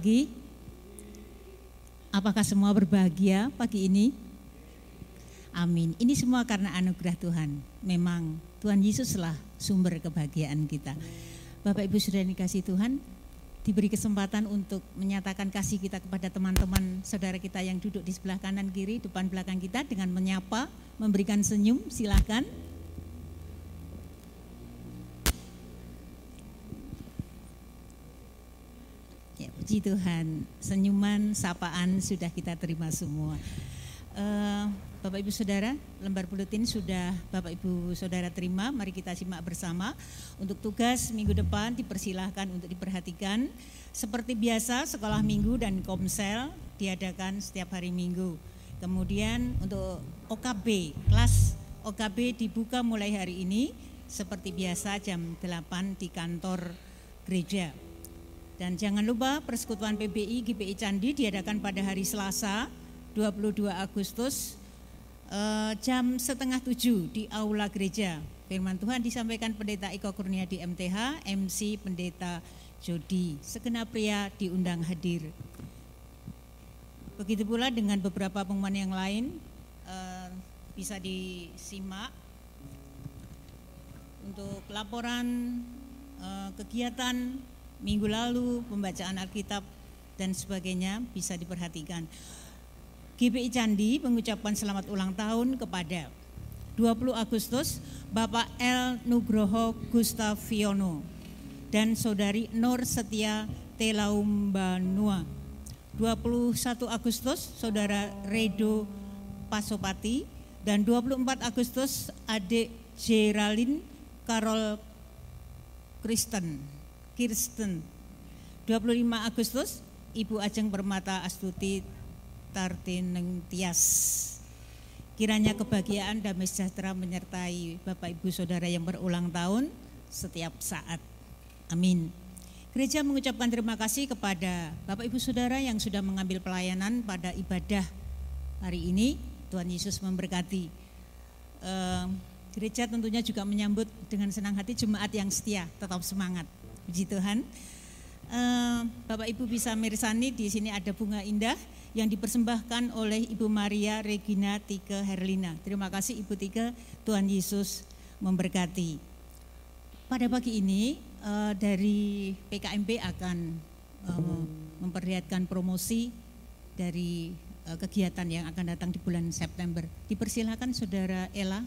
Pagi. Apakah semua berbahagia pagi ini? Amin. Ini semua karena anugerah Tuhan. Memang Tuhan Yesuslah sumber kebahagiaan kita. Bapak Ibu sudah dikasih Tuhan, diberi kesempatan untuk menyatakan kasih kita kepada teman-teman saudara kita yang duduk di sebelah kanan kiri, depan belakang kita dengan menyapa, memberikan senyum, silakan. Ya, puji Tuhan, senyuman, sapaan sudah kita terima semua. Uh, Bapak Ibu Saudara, lembar buletin sudah Bapak Ibu Saudara terima. Mari kita simak bersama. Untuk tugas minggu depan dipersilahkan untuk diperhatikan. Seperti biasa, sekolah minggu dan komsel diadakan setiap hari minggu. Kemudian untuk OKB, kelas OKB dibuka mulai hari ini seperti biasa jam 8 di kantor gereja. Dan jangan lupa persekutuan PBI GPI Candi diadakan pada hari Selasa 22 Agustus eh, jam setengah tujuh di Aula Gereja. Firman Tuhan disampaikan Pendeta Iko Kurnia di MTH, MC Pendeta Jody. Segenap pria diundang hadir. Begitu pula dengan beberapa pengumuman yang lain eh, bisa disimak untuk laporan eh, kegiatan minggu lalu, pembacaan Alkitab dan sebagainya bisa diperhatikan. GPI Candi mengucapkan selamat ulang tahun kepada 20 Agustus Bapak L. Nugroho Gustaviono dan Saudari Nur Setia Telaumbanua. 21 Agustus Saudara Redo Pasopati dan 24 Agustus adik Geraldine Carol Kristen. Kirsten. 25 Agustus Ibu Ajeng Permata Astuti Tartineng Tias. Kiranya kebahagiaan damai sejahtera menyertai Bapak Ibu Saudara yang berulang tahun setiap saat. Amin. Gereja mengucapkan terima kasih kepada Bapak Ibu Saudara yang sudah mengambil pelayanan pada ibadah hari ini. Tuhan Yesus memberkati. Uh, gereja tentunya juga menyambut dengan senang hati jemaat yang setia, tetap semangat. Puji Tuhan. Uh, Bapak Ibu bisa mirsani di sini ada bunga indah yang dipersembahkan oleh Ibu Maria Regina Tika Herlina. Terima kasih Ibu Tika, Tuhan Yesus memberkati. Pada pagi ini uh, dari PKMP akan uh, memperlihatkan promosi dari kegiatan yang akan datang di bulan September. Dipersilakan Saudara Ella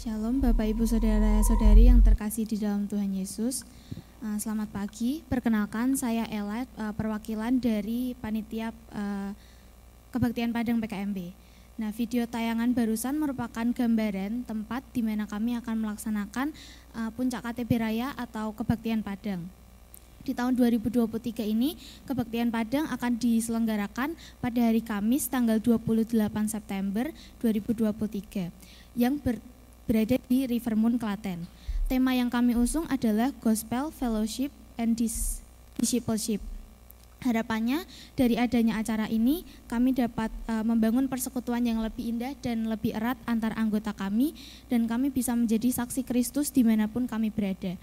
Shalom Bapak Ibu Saudara-saudari yang terkasih di dalam Tuhan Yesus. Eh, selamat pagi, perkenalkan saya Ella, eh, perwakilan dari Panitia eh, Kebaktian Padang PKMB. Nah, video tayangan barusan merupakan gambaran tempat di mana kami akan melaksanakan puncak KTB Raya atau Kebaktian Padang. Di tahun 2023 ini, Kebaktian Padang akan diselenggarakan pada hari Kamis tanggal 28 September 2023 yang ber, berada di Rivermoon, Klaten. Tema yang kami usung adalah Gospel, Fellowship, and Discipleship. Harapannya dari adanya acara ini kami dapat uh, membangun persekutuan yang lebih indah dan lebih erat antar anggota kami dan kami bisa menjadi saksi Kristus di mana pun kami berada.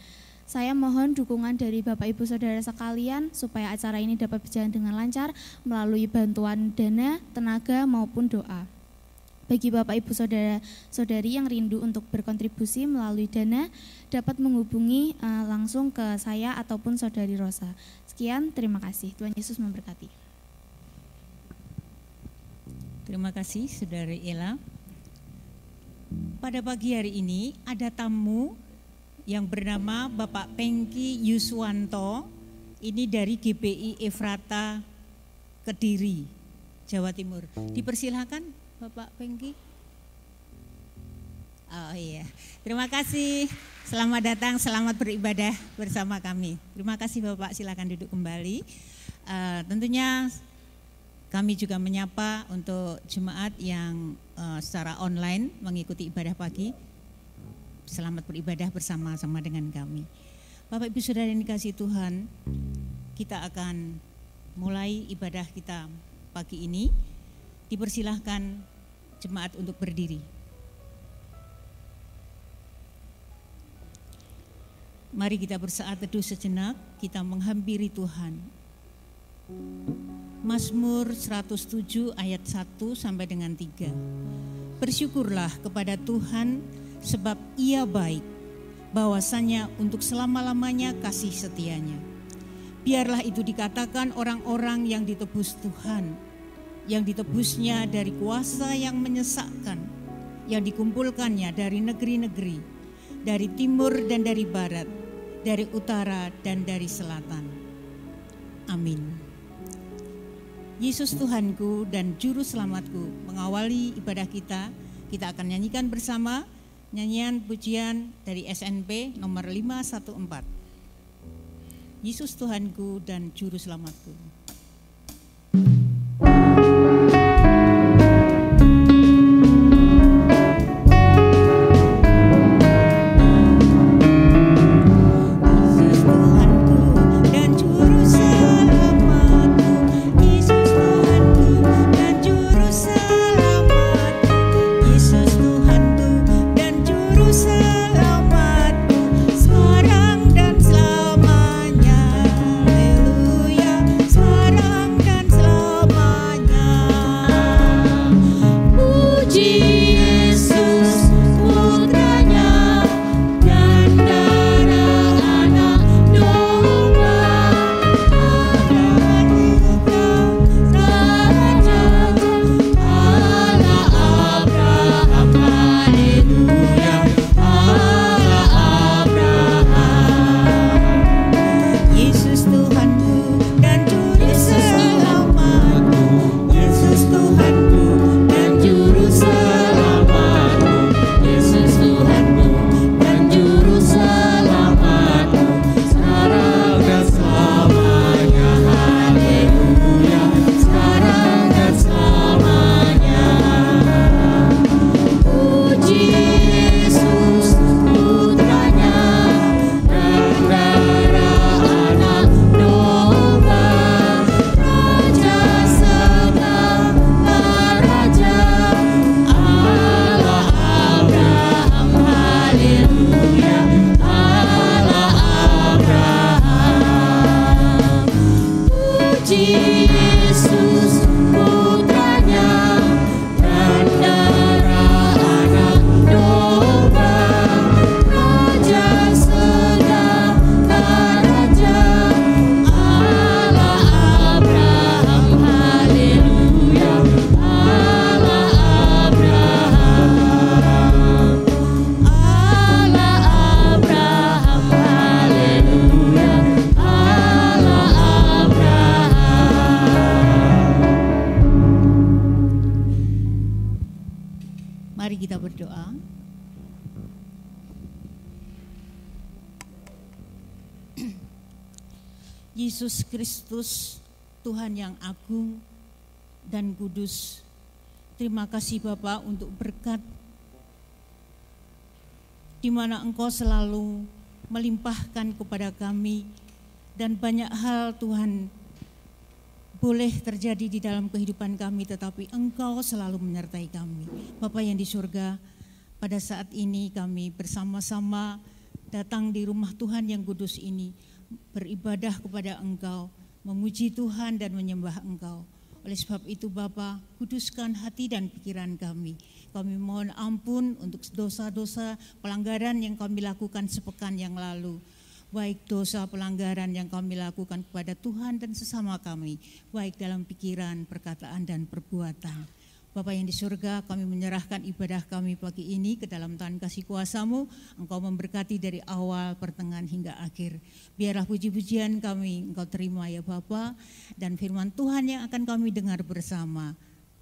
Saya mohon dukungan dari Bapak Ibu Saudara sekalian supaya acara ini dapat berjalan dengan lancar melalui bantuan dana, tenaga maupun doa. Bagi Bapak Ibu Saudara Saudari yang rindu untuk berkontribusi melalui dana dapat menghubungi uh, langsung ke saya ataupun Saudari Rosa. Sekian, terima kasih. Tuhan Yesus memberkati. Terima kasih, Saudari Ella. Pada pagi hari ini ada tamu yang bernama Bapak Pengki Yuswanto. Ini dari GPI Efrata Kediri, Jawa Timur. Dipersilahkan Bapak Pengki. Oh iya, terima kasih. Selamat datang, selamat beribadah bersama kami. Terima kasih Bapak, silakan duduk kembali. Uh, tentunya kami juga menyapa untuk jemaat yang uh, secara online mengikuti ibadah pagi. Selamat beribadah bersama-sama dengan kami. Bapak Ibu Saudara yang dikasih Tuhan, kita akan mulai ibadah kita pagi ini. Dipersilahkan jemaat untuk berdiri. Mari kita bersaat teduh sejenak, kita menghampiri Tuhan. Mazmur 107 ayat 1 sampai dengan 3. Bersyukurlah kepada Tuhan sebab ia baik, bahwasanya untuk selama-lamanya kasih setianya. Biarlah itu dikatakan orang-orang yang ditebus Tuhan, yang ditebusnya dari kuasa yang menyesakkan, yang dikumpulkannya dari negeri-negeri, dari timur dan dari barat, dari utara dan dari selatan. Amin. Yesus Tuhanku dan Juru Selamatku mengawali ibadah kita. Kita akan nyanyikan bersama nyanyian pujian dari SNP nomor 514. Yesus Tuhanku dan Juru Selamatku. Kristus, Terima kasih Bapak untuk berkat di mana Engkau selalu melimpahkan kepada kami dan banyak hal Tuhan boleh terjadi di dalam kehidupan kami, tetapi Engkau selalu menyertai kami. Bapak yang di surga, pada saat ini kami bersama-sama datang di rumah Tuhan yang kudus ini, beribadah kepada Engkau, memuji Tuhan dan menyembah Engkau. Oleh sebab itu Bapa, kuduskan hati dan pikiran kami. Kami mohon ampun untuk dosa-dosa pelanggaran yang kami lakukan sepekan yang lalu baik dosa pelanggaran yang kami lakukan kepada Tuhan dan sesama kami, baik dalam pikiran, perkataan, dan perbuatan. Bapak yang di surga, kami menyerahkan ibadah kami pagi ini ke dalam Tuhan kasih kuasamu. Engkau memberkati dari awal, pertengahan, hingga akhir. Biarlah puji-pujian kami engkau terima ya Bapak. Dan firman Tuhan yang akan kami dengar bersama.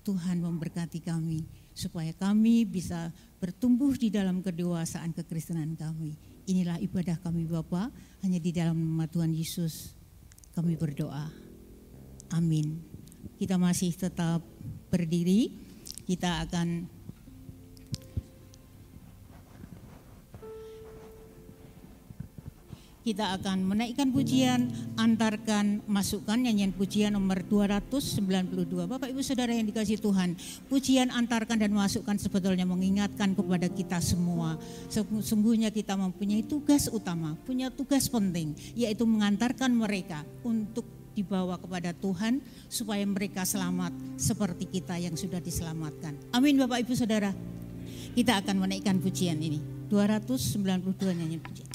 Tuhan memberkati kami supaya kami bisa bertumbuh di dalam kedewasaan kekristenan kami. Inilah ibadah kami Bapa, hanya di dalam nama Tuhan Yesus kami berdoa. Amin. Kita masih tetap berdiri, kita akan kita akan menaikkan pujian, antarkan masukkan nyanyian pujian nomor 292. Bapak Ibu Saudara yang dikasih Tuhan, pujian antarkan dan masukkan sebetulnya mengingatkan kepada kita semua. Sungguhnya kita mempunyai tugas utama, punya tugas penting, yaitu mengantarkan mereka untuk dibawa kepada Tuhan supaya mereka selamat seperti kita yang sudah diselamatkan. Amin Bapak Ibu Saudara. Kita akan menaikkan pujian ini. 292 nyanyian pujian.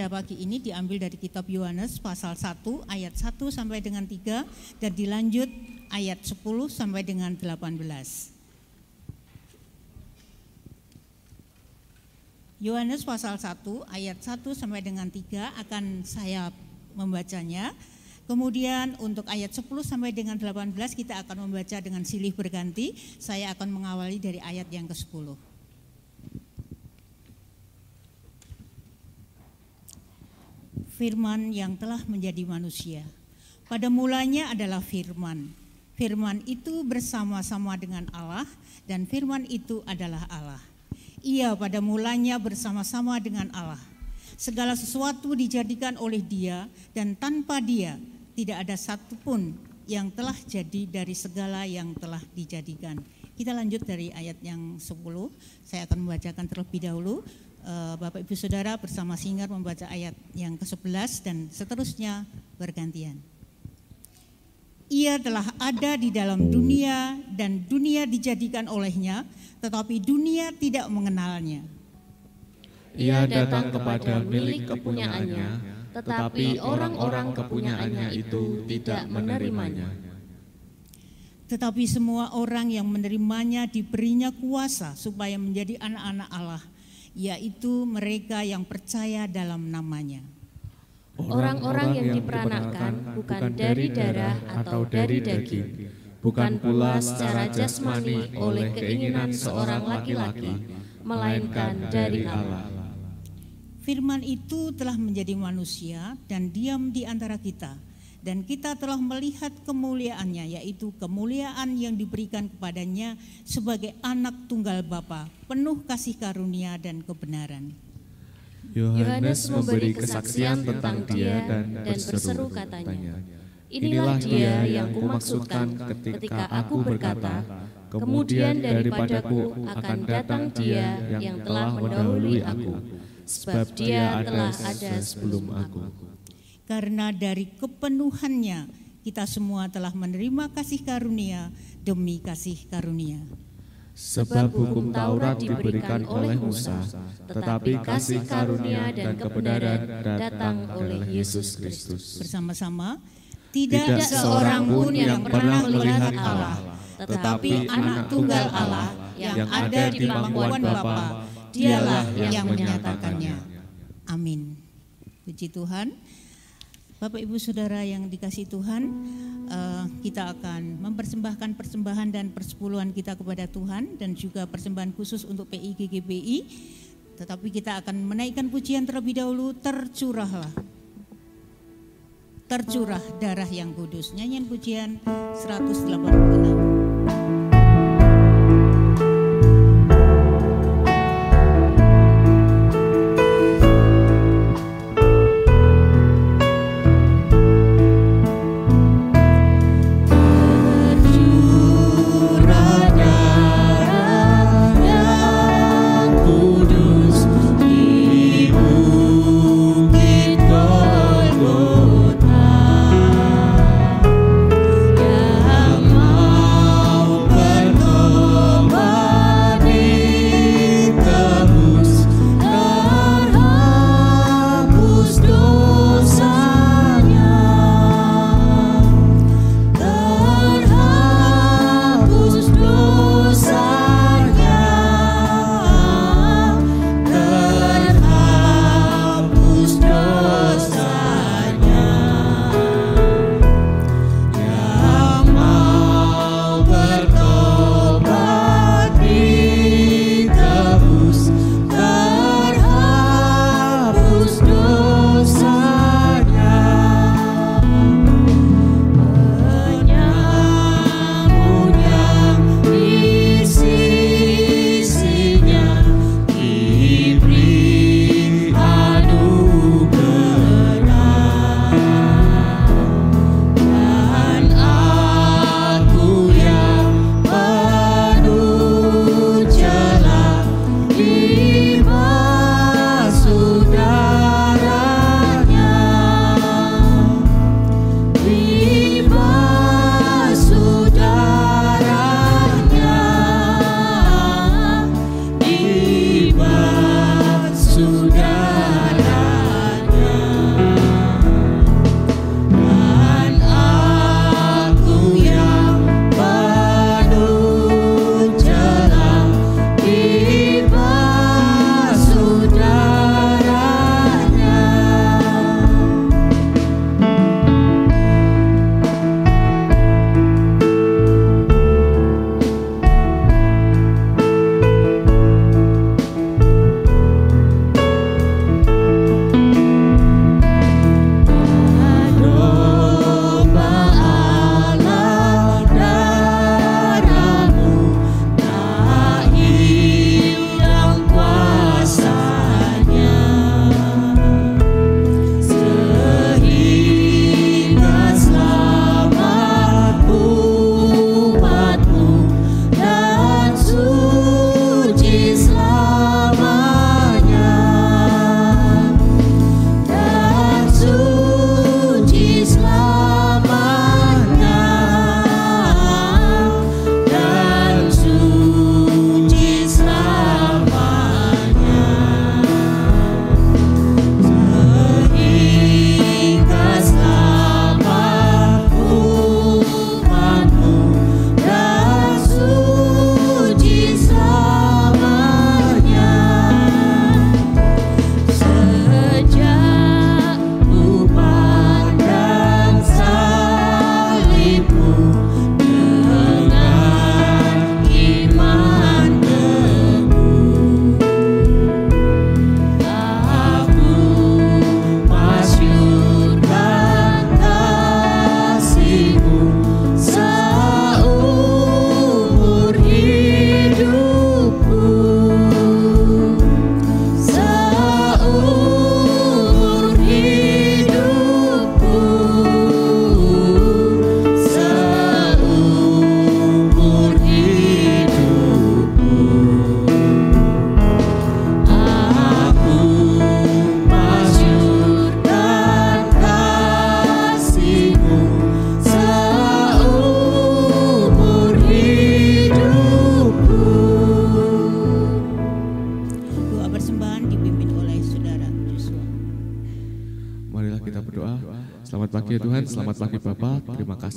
Pada pagi ini diambil dari kitab Yohanes pasal 1 ayat 1 sampai dengan 3 dan dilanjut ayat 10 sampai dengan 18. Yohanes pasal 1 ayat 1 sampai dengan 3 akan saya membacanya. Kemudian untuk ayat 10 sampai dengan 18 kita akan membaca dengan silih berganti. Saya akan mengawali dari ayat yang ke-10. Firman yang telah menjadi manusia. Pada mulanya adalah firman. Firman itu bersama-sama dengan Allah dan firman itu adalah Allah. Ia pada mulanya bersama-sama dengan Allah. Segala sesuatu dijadikan oleh dia dan tanpa dia tidak ada satupun yang telah jadi dari segala yang telah dijadikan. Kita lanjut dari ayat yang 10. Saya akan membacakan terlebih dahulu. Eh, Bapak Ibu Saudara bersama Singar membaca ayat yang ke-11 dan seterusnya bergantian. Ia telah ada di dalam dunia dan dunia dijadikan olehnya, tetapi dunia tidak mengenalnya. Ia datang kepada milik kepunyaannya, tetapi orang-orang kepunyaannya itu tidak menerimanya. Tetapi semua orang yang menerimanya diberinya kuasa supaya menjadi anak-anak Allah, yaitu mereka yang percaya dalam namanya. Orang-orang yang diperanakan bukan dari darah atau dari daging, bukan pula secara jasmani oleh keinginan seorang laki-laki, melainkan dari Allah. Firman itu telah menjadi manusia dan diam di antara kita dan kita telah melihat kemuliaannya yaitu kemuliaan yang diberikan kepadanya sebagai anak tunggal Bapa penuh kasih karunia dan kebenaran. Yohanes memberi kesaksian tentang dia dan, dan berseru katanya, Inilah dia yang kumaksudkan ketika aku berkata, kemudian daripadaku akan datang dia yang telah mendahului aku, sebab dia telah ada sebelum aku karena dari kepenuhannya kita semua telah menerima kasih karunia demi kasih karunia. Sebab hukum Taurat diberikan oleh Musa, tetapi kasih karunia dan kebenaran datang oleh Yesus Kristus. Bersama-sama, tidak, tidak seorang pun yang pernah melihat Allah, tetapi anak tunggal Allah yang ada di pangkuan Bapa, dialah yang menyatakannya. Amin. Puji Tuhan. Bapak Ibu Saudara yang dikasih Tuhan, uh, kita akan mempersembahkan persembahan dan persepuluhan kita kepada Tuhan dan juga persembahan khusus untuk PIGGBI. Tetapi kita akan menaikkan pujian terlebih dahulu, tercurahlah. Tercurah darah yang kudus. Nyanyian pujian 186.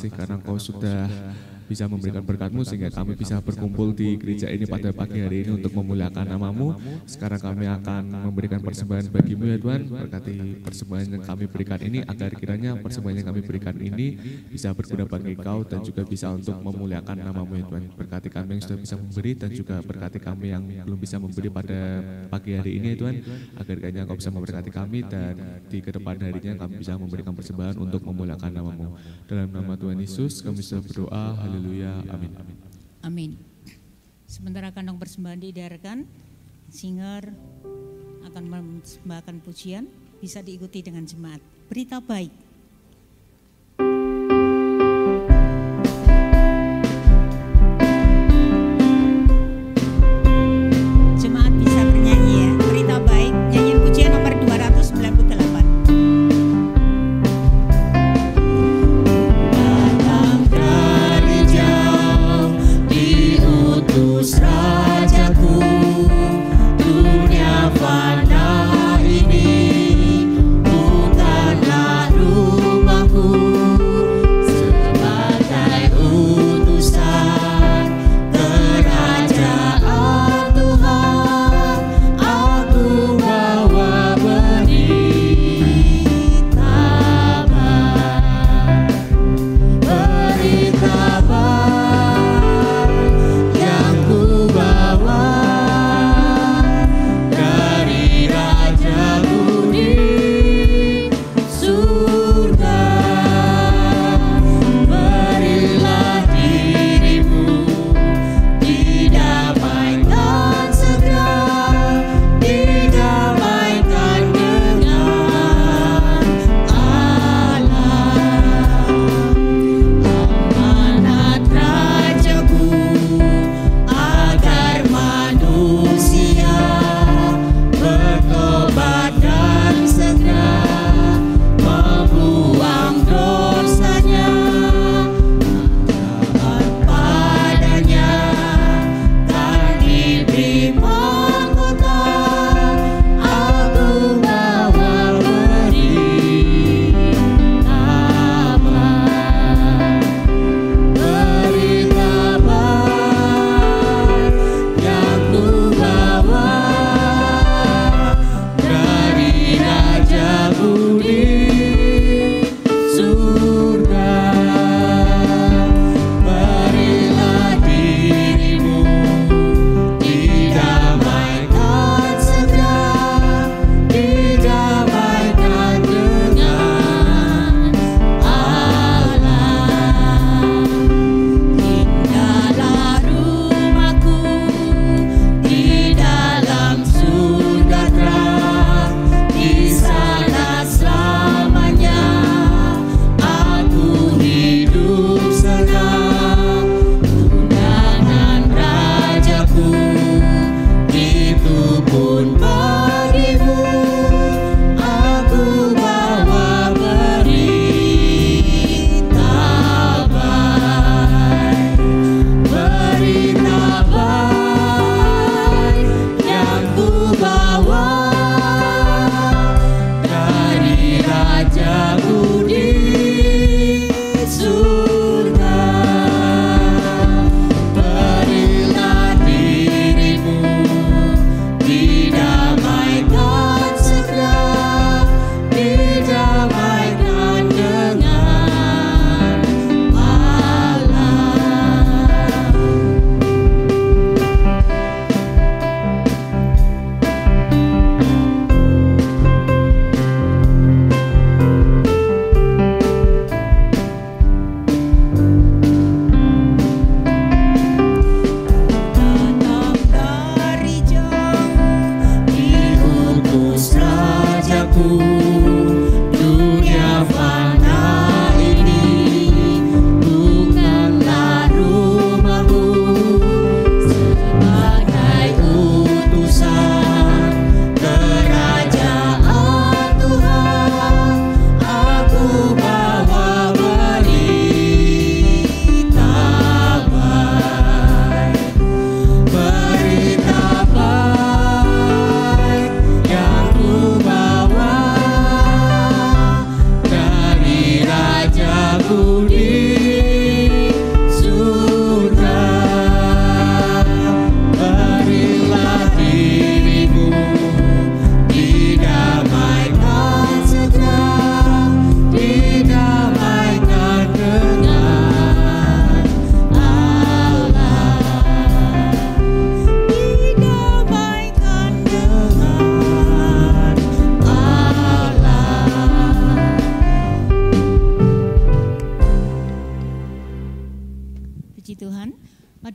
Kasih karena Engkau sudah bisa memberikan berkatmu sehingga kami bisa berkumpul di gereja ini pada pagi hari ini untuk memuliakan namamu. Sekarang kami akan memberikan persembahan bagimu ya Tuhan. Berkati persembahan yang kami berikan ini agar kiranya persembahan yang kami berikan ini bisa berguna bagi kau dan juga bisa untuk memuliakan namamu ya Tuhan. Berkati kami yang sudah bisa memberi dan juga berkati kami yang belum bisa memberi pada pagi hari ini ya Tuhan. Agar kiranya kau bisa memberkati kami dan di ke depan harinya kami bisa memberikan persembahan untuk memuliakan namamu. Dalam nama Tuhan Yesus kami sudah berdoa. Haleluya. Amin. Amin. Sementara kandang persembahan diidarkan, singer akan mempersembahkan pujian, bisa diikuti dengan jemaat. Berita baik.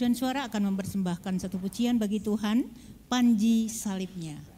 Paduan suara akan mempersembahkan satu pujian bagi Tuhan, Panji Salibnya.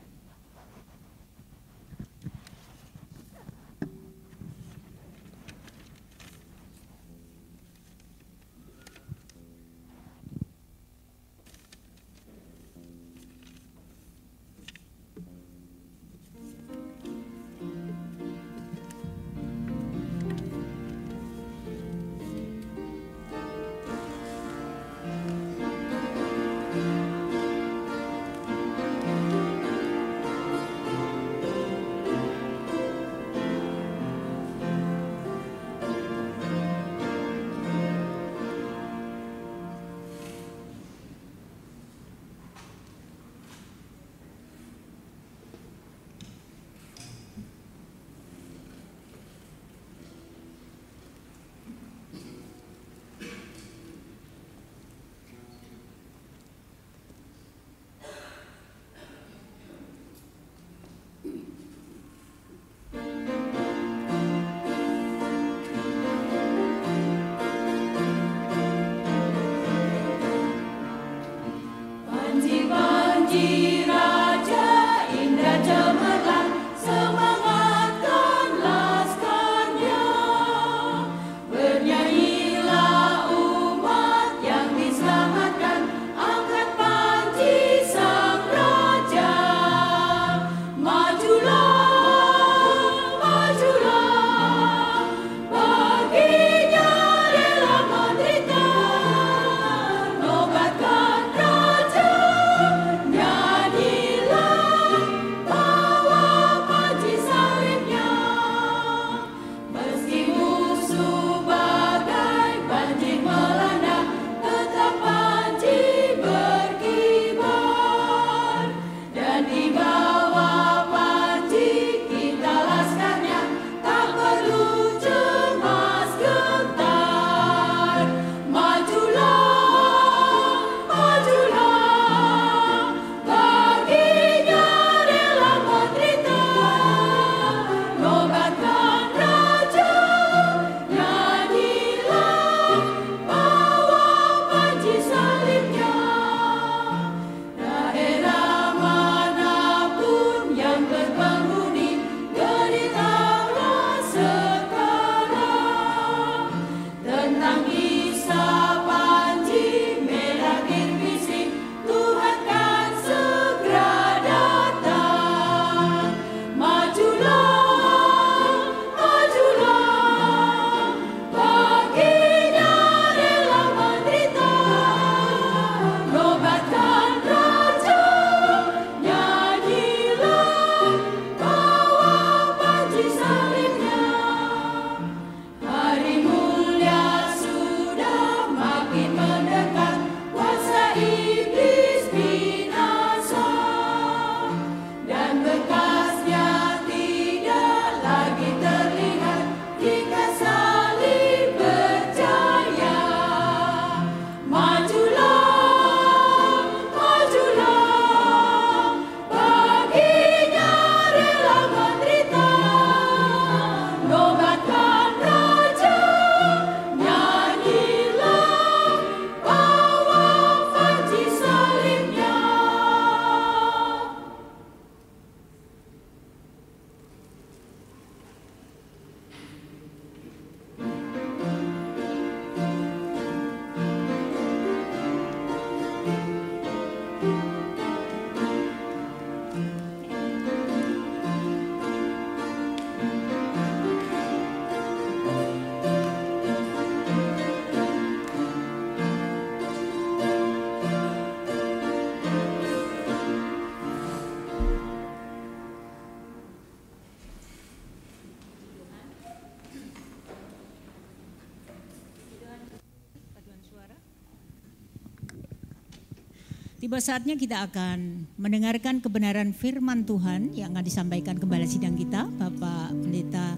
Tiba saatnya kita akan mendengarkan kebenaran firman Tuhan yang akan disampaikan kembali sidang kita, Bapak Pendeta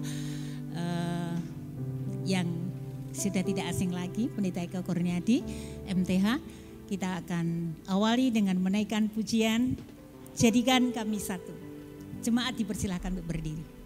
uh, yang sudah tidak asing lagi, Pendeta Eka Kurniadi, MTH. Kita akan awali dengan menaikkan pujian, jadikan kami satu. Jemaat dipersilahkan untuk berdiri.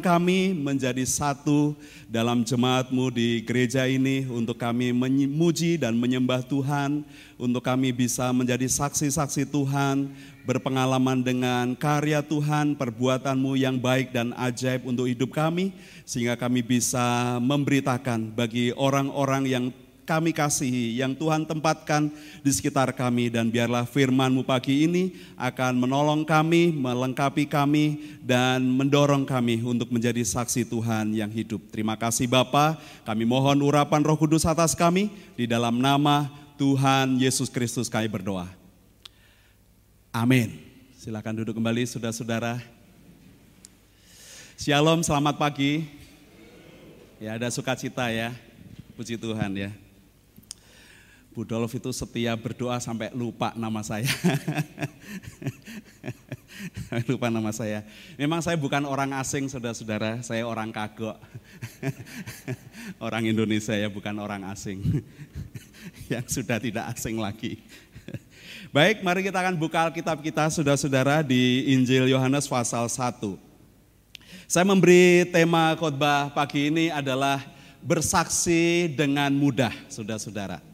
Kami menjadi satu dalam jemaatmu di gereja ini untuk kami memuji dan menyembah Tuhan, untuk kami bisa menjadi saksi-saksi Tuhan, berpengalaman dengan karya Tuhan, perbuatanmu yang baik dan ajaib untuk hidup kami, sehingga kami bisa memberitakan bagi orang-orang yang kami kasihi, yang Tuhan tempatkan di sekitar kami dan biarlah firman-Mu pagi ini akan menolong kami, melengkapi kami dan mendorong kami untuk menjadi saksi Tuhan yang hidup. Terima kasih Bapa, kami mohon urapan Roh Kudus atas kami di dalam nama Tuhan Yesus Kristus kami berdoa. Amin. Silakan duduk kembali saudara-saudara. Shalom, selamat pagi. Ya ada sukacita ya. Puji Tuhan ya. Budolf itu setia berdoa sampai lupa nama saya. lupa nama saya. Memang saya bukan orang asing saudara-saudara, saya orang kagok. orang Indonesia ya, bukan orang asing. Yang sudah tidak asing lagi. Baik, mari kita akan buka Alkitab kita saudara-saudara di Injil Yohanes pasal 1. Saya memberi tema khotbah pagi ini adalah bersaksi dengan mudah, saudara-saudara.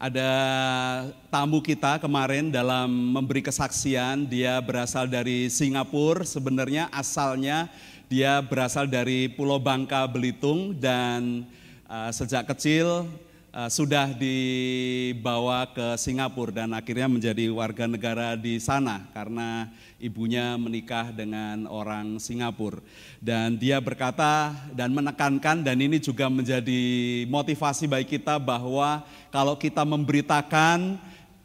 Ada tamu kita kemarin dalam memberi kesaksian, dia berasal dari Singapura, sebenarnya asalnya dia berasal dari Pulau Bangka, Belitung dan uh, sejak kecil uh, sudah dibawa ke Singapura dan akhirnya menjadi warga negara di sana karena ibunya menikah dengan orang Singapura. Dan dia berkata dan menekankan dan ini juga menjadi motivasi bagi kita bahwa kalau kita memberitakan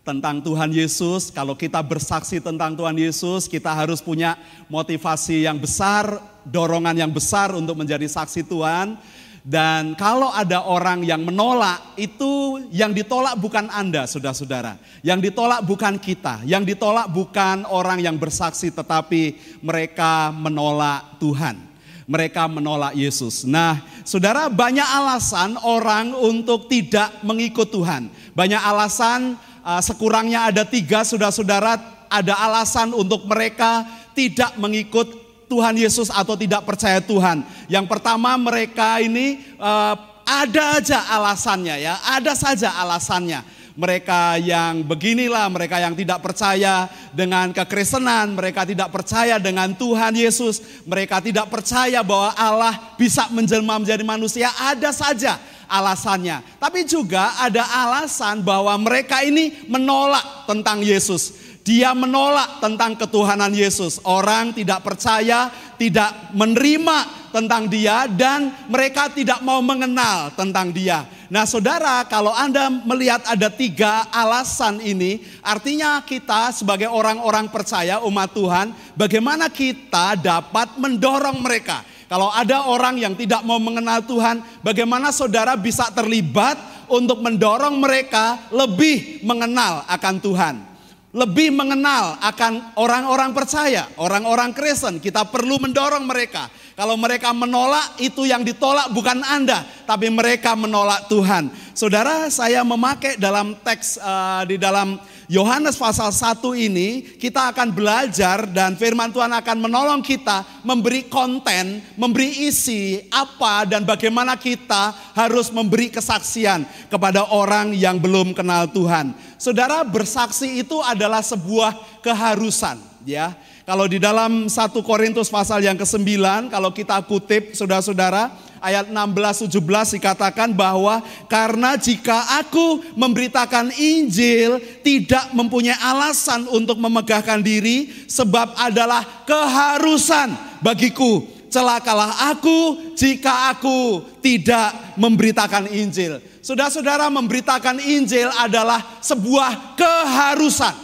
tentang Tuhan Yesus, kalau kita bersaksi tentang Tuhan Yesus, kita harus punya motivasi yang besar, dorongan yang besar untuk menjadi saksi Tuhan dan kalau ada orang yang menolak, itu yang ditolak bukan Anda, saudara-saudara. Yang ditolak bukan kita, yang ditolak bukan orang yang bersaksi, tetapi mereka menolak Tuhan. Mereka menolak Yesus. Nah, saudara, banyak alasan orang untuk tidak mengikut Tuhan. Banyak alasan, uh, sekurangnya ada tiga, saudara-saudara, ada alasan untuk mereka tidak mengikut Tuhan Yesus atau tidak percaya Tuhan. Yang pertama, mereka ini uh, ada aja alasannya, ya, ada saja alasannya mereka yang beginilah, mereka yang tidak percaya dengan kekristenan, mereka tidak percaya dengan Tuhan Yesus, mereka tidak percaya bahwa Allah bisa menjelma menjadi manusia, ada saja alasannya. Tapi juga ada alasan bahwa mereka ini menolak tentang Yesus. Dia menolak tentang ketuhanan Yesus. Orang tidak percaya, tidak menerima tentang dia dan mereka tidak mau mengenal tentang dia. Nah saudara kalau Anda melihat ada tiga alasan ini artinya kita sebagai orang-orang percaya umat Tuhan bagaimana kita dapat mendorong mereka. Kalau ada orang yang tidak mau mengenal Tuhan bagaimana saudara bisa terlibat untuk mendorong mereka lebih mengenal akan Tuhan lebih mengenal akan orang-orang percaya, orang-orang Kristen. Kita perlu mendorong mereka. Kalau mereka menolak, itu yang ditolak bukan Anda, tapi mereka menolak Tuhan. Saudara, saya memakai dalam teks uh, di dalam Yohanes pasal 1 ini, kita akan belajar dan firman Tuhan akan menolong kita memberi konten, memberi isi apa dan bagaimana kita harus memberi kesaksian kepada orang yang belum kenal Tuhan. Saudara, bersaksi itu adalah sebuah keharusan, ya kalau di dalam 1 Korintus pasal yang ke-9, kalau kita kutip saudara-saudara, ayat 16-17 dikatakan bahwa karena jika aku memberitakan Injil tidak mempunyai alasan untuk memegahkan diri sebab adalah keharusan bagiku. Celakalah aku jika aku tidak memberitakan Injil. Saudara-saudara memberitakan Injil adalah sebuah keharusan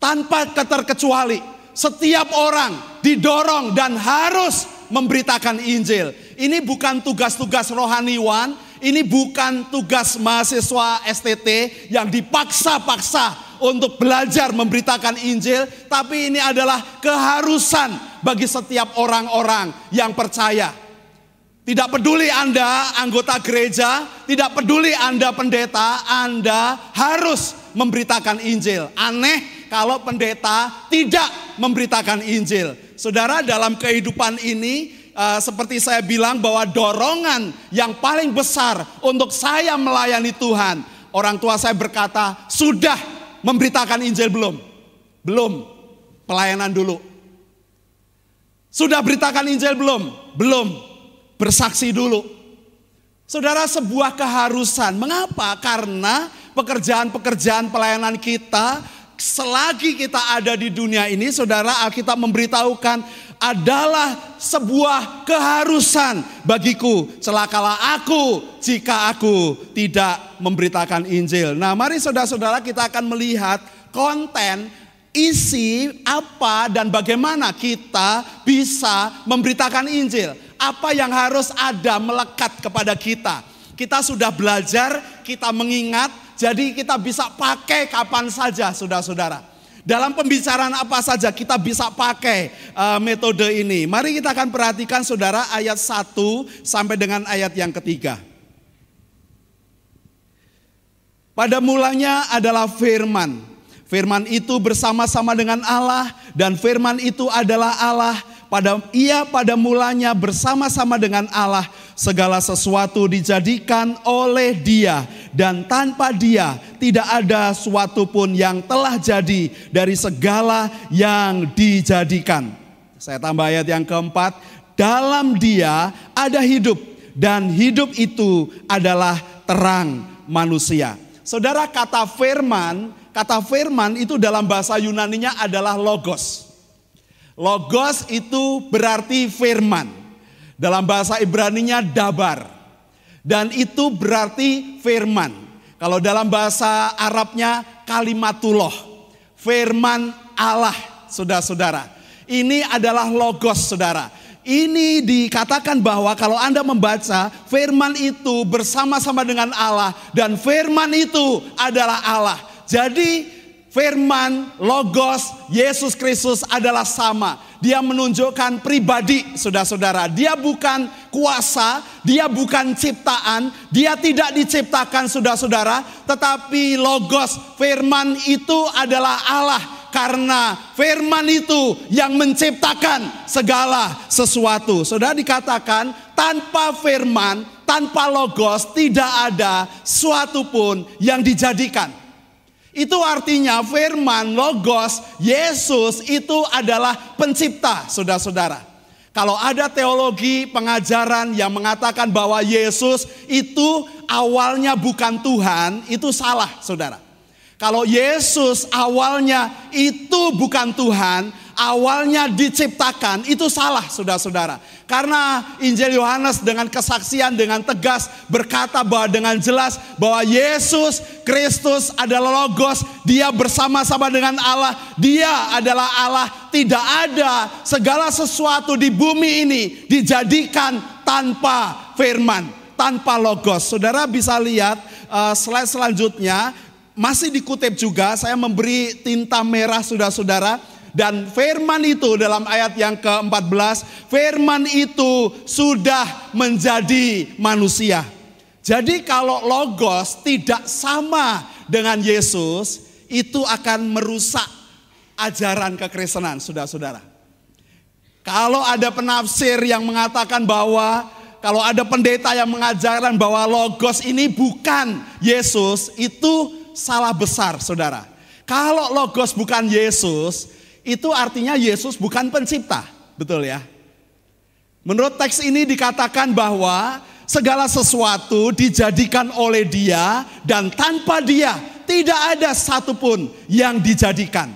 tanpa keterkecuali. Setiap orang didorong dan harus memberitakan Injil. Ini bukan tugas-tugas rohaniwan, ini bukan tugas mahasiswa STT yang dipaksa-paksa untuk belajar memberitakan Injil, tapi ini adalah keharusan bagi setiap orang-orang yang percaya. Tidak peduli Anda anggota gereja, tidak peduli Anda pendeta, Anda harus memberitakan Injil. Aneh kalau pendeta tidak memberitakan Injil. Saudara, dalam kehidupan ini uh, seperti saya bilang bahwa dorongan yang paling besar untuk saya melayani Tuhan, orang tua saya berkata, "Sudah memberitakan Injil belum?" Belum. Pelayanan dulu. Sudah beritakan Injil belum? Belum. Bersaksi dulu. Saudara, sebuah keharusan. Mengapa? Karena pekerjaan-pekerjaan pelayanan kita selagi kita ada di dunia ini, saudara Alkitab memberitahukan adalah sebuah keharusan bagiku. Celakalah aku jika aku tidak memberitakan Injil. Nah, mari saudara-saudara kita akan melihat konten isi apa dan bagaimana kita bisa memberitakan Injil. Apa yang harus ada melekat kepada kita. Kita sudah belajar, kita mengingat, jadi kita bisa pakai kapan saja saudara-saudara. Dalam pembicaraan apa saja kita bisa pakai uh, metode ini. Mari kita akan perhatikan saudara ayat 1 sampai dengan ayat yang ketiga. Pada mulanya adalah firman. Firman itu bersama-sama dengan Allah dan firman itu adalah Allah. Pada ia pada mulanya bersama-sama dengan Allah segala sesuatu dijadikan oleh Dia, dan tanpa Dia tidak ada suatu pun yang telah jadi dari segala yang dijadikan. Saya tambah ayat yang keempat, dalam Dia ada hidup, dan hidup itu adalah terang manusia. Saudara, kata firman, kata firman itu dalam bahasa Yunaninya adalah logos. Logos itu berarti firman. Dalam bahasa Ibraninya dabar. Dan itu berarti firman. Kalau dalam bahasa Arabnya kalimatullah. Firman Allah, saudara-saudara. Ini adalah logos, saudara. Ini dikatakan bahwa kalau Anda membaca firman itu bersama-sama dengan Allah dan firman itu adalah Allah. Jadi firman, logos, Yesus Kristus adalah sama dia menunjukkan pribadi, saudara-saudara. Dia bukan kuasa, dia bukan ciptaan, dia tidak diciptakan, saudara-saudara, tetapi Logos, firman itu adalah Allah. Karena firman itu yang menciptakan segala sesuatu. Saudara dikatakan tanpa firman, tanpa logos tidak ada suatu pun yang dijadikan. Itu artinya firman, logos, Yesus itu adalah pencipta, saudara-saudara. Kalau ada teologi pengajaran yang mengatakan bahwa Yesus itu awalnya bukan Tuhan, itu salah, saudara. Kalau Yesus awalnya itu bukan Tuhan, awalnya diciptakan, itu salah saudara-saudara. Karena Injil Yohanes dengan kesaksian, dengan tegas berkata bahwa dengan jelas bahwa Yesus Kristus adalah Logos, dia bersama-sama dengan Allah, dia adalah Allah. Tidak ada segala sesuatu di bumi ini dijadikan tanpa firman, tanpa Logos. Saudara bisa lihat uh, slide selanjutnya, masih dikutip juga, saya memberi tinta merah saudara-saudara dan firman itu dalam ayat yang ke-14, firman itu sudah menjadi manusia. Jadi kalau logos tidak sama dengan Yesus, itu akan merusak ajaran kekristenan, saudara-saudara. Kalau ada penafsir yang mengatakan bahwa kalau ada pendeta yang mengajarkan bahwa logos ini bukan Yesus, itu salah besar, saudara. Kalau logos bukan Yesus, itu artinya Yesus bukan pencipta. Betul ya? Menurut teks ini dikatakan bahwa segala sesuatu dijadikan oleh dia dan tanpa dia tidak ada satupun yang dijadikan.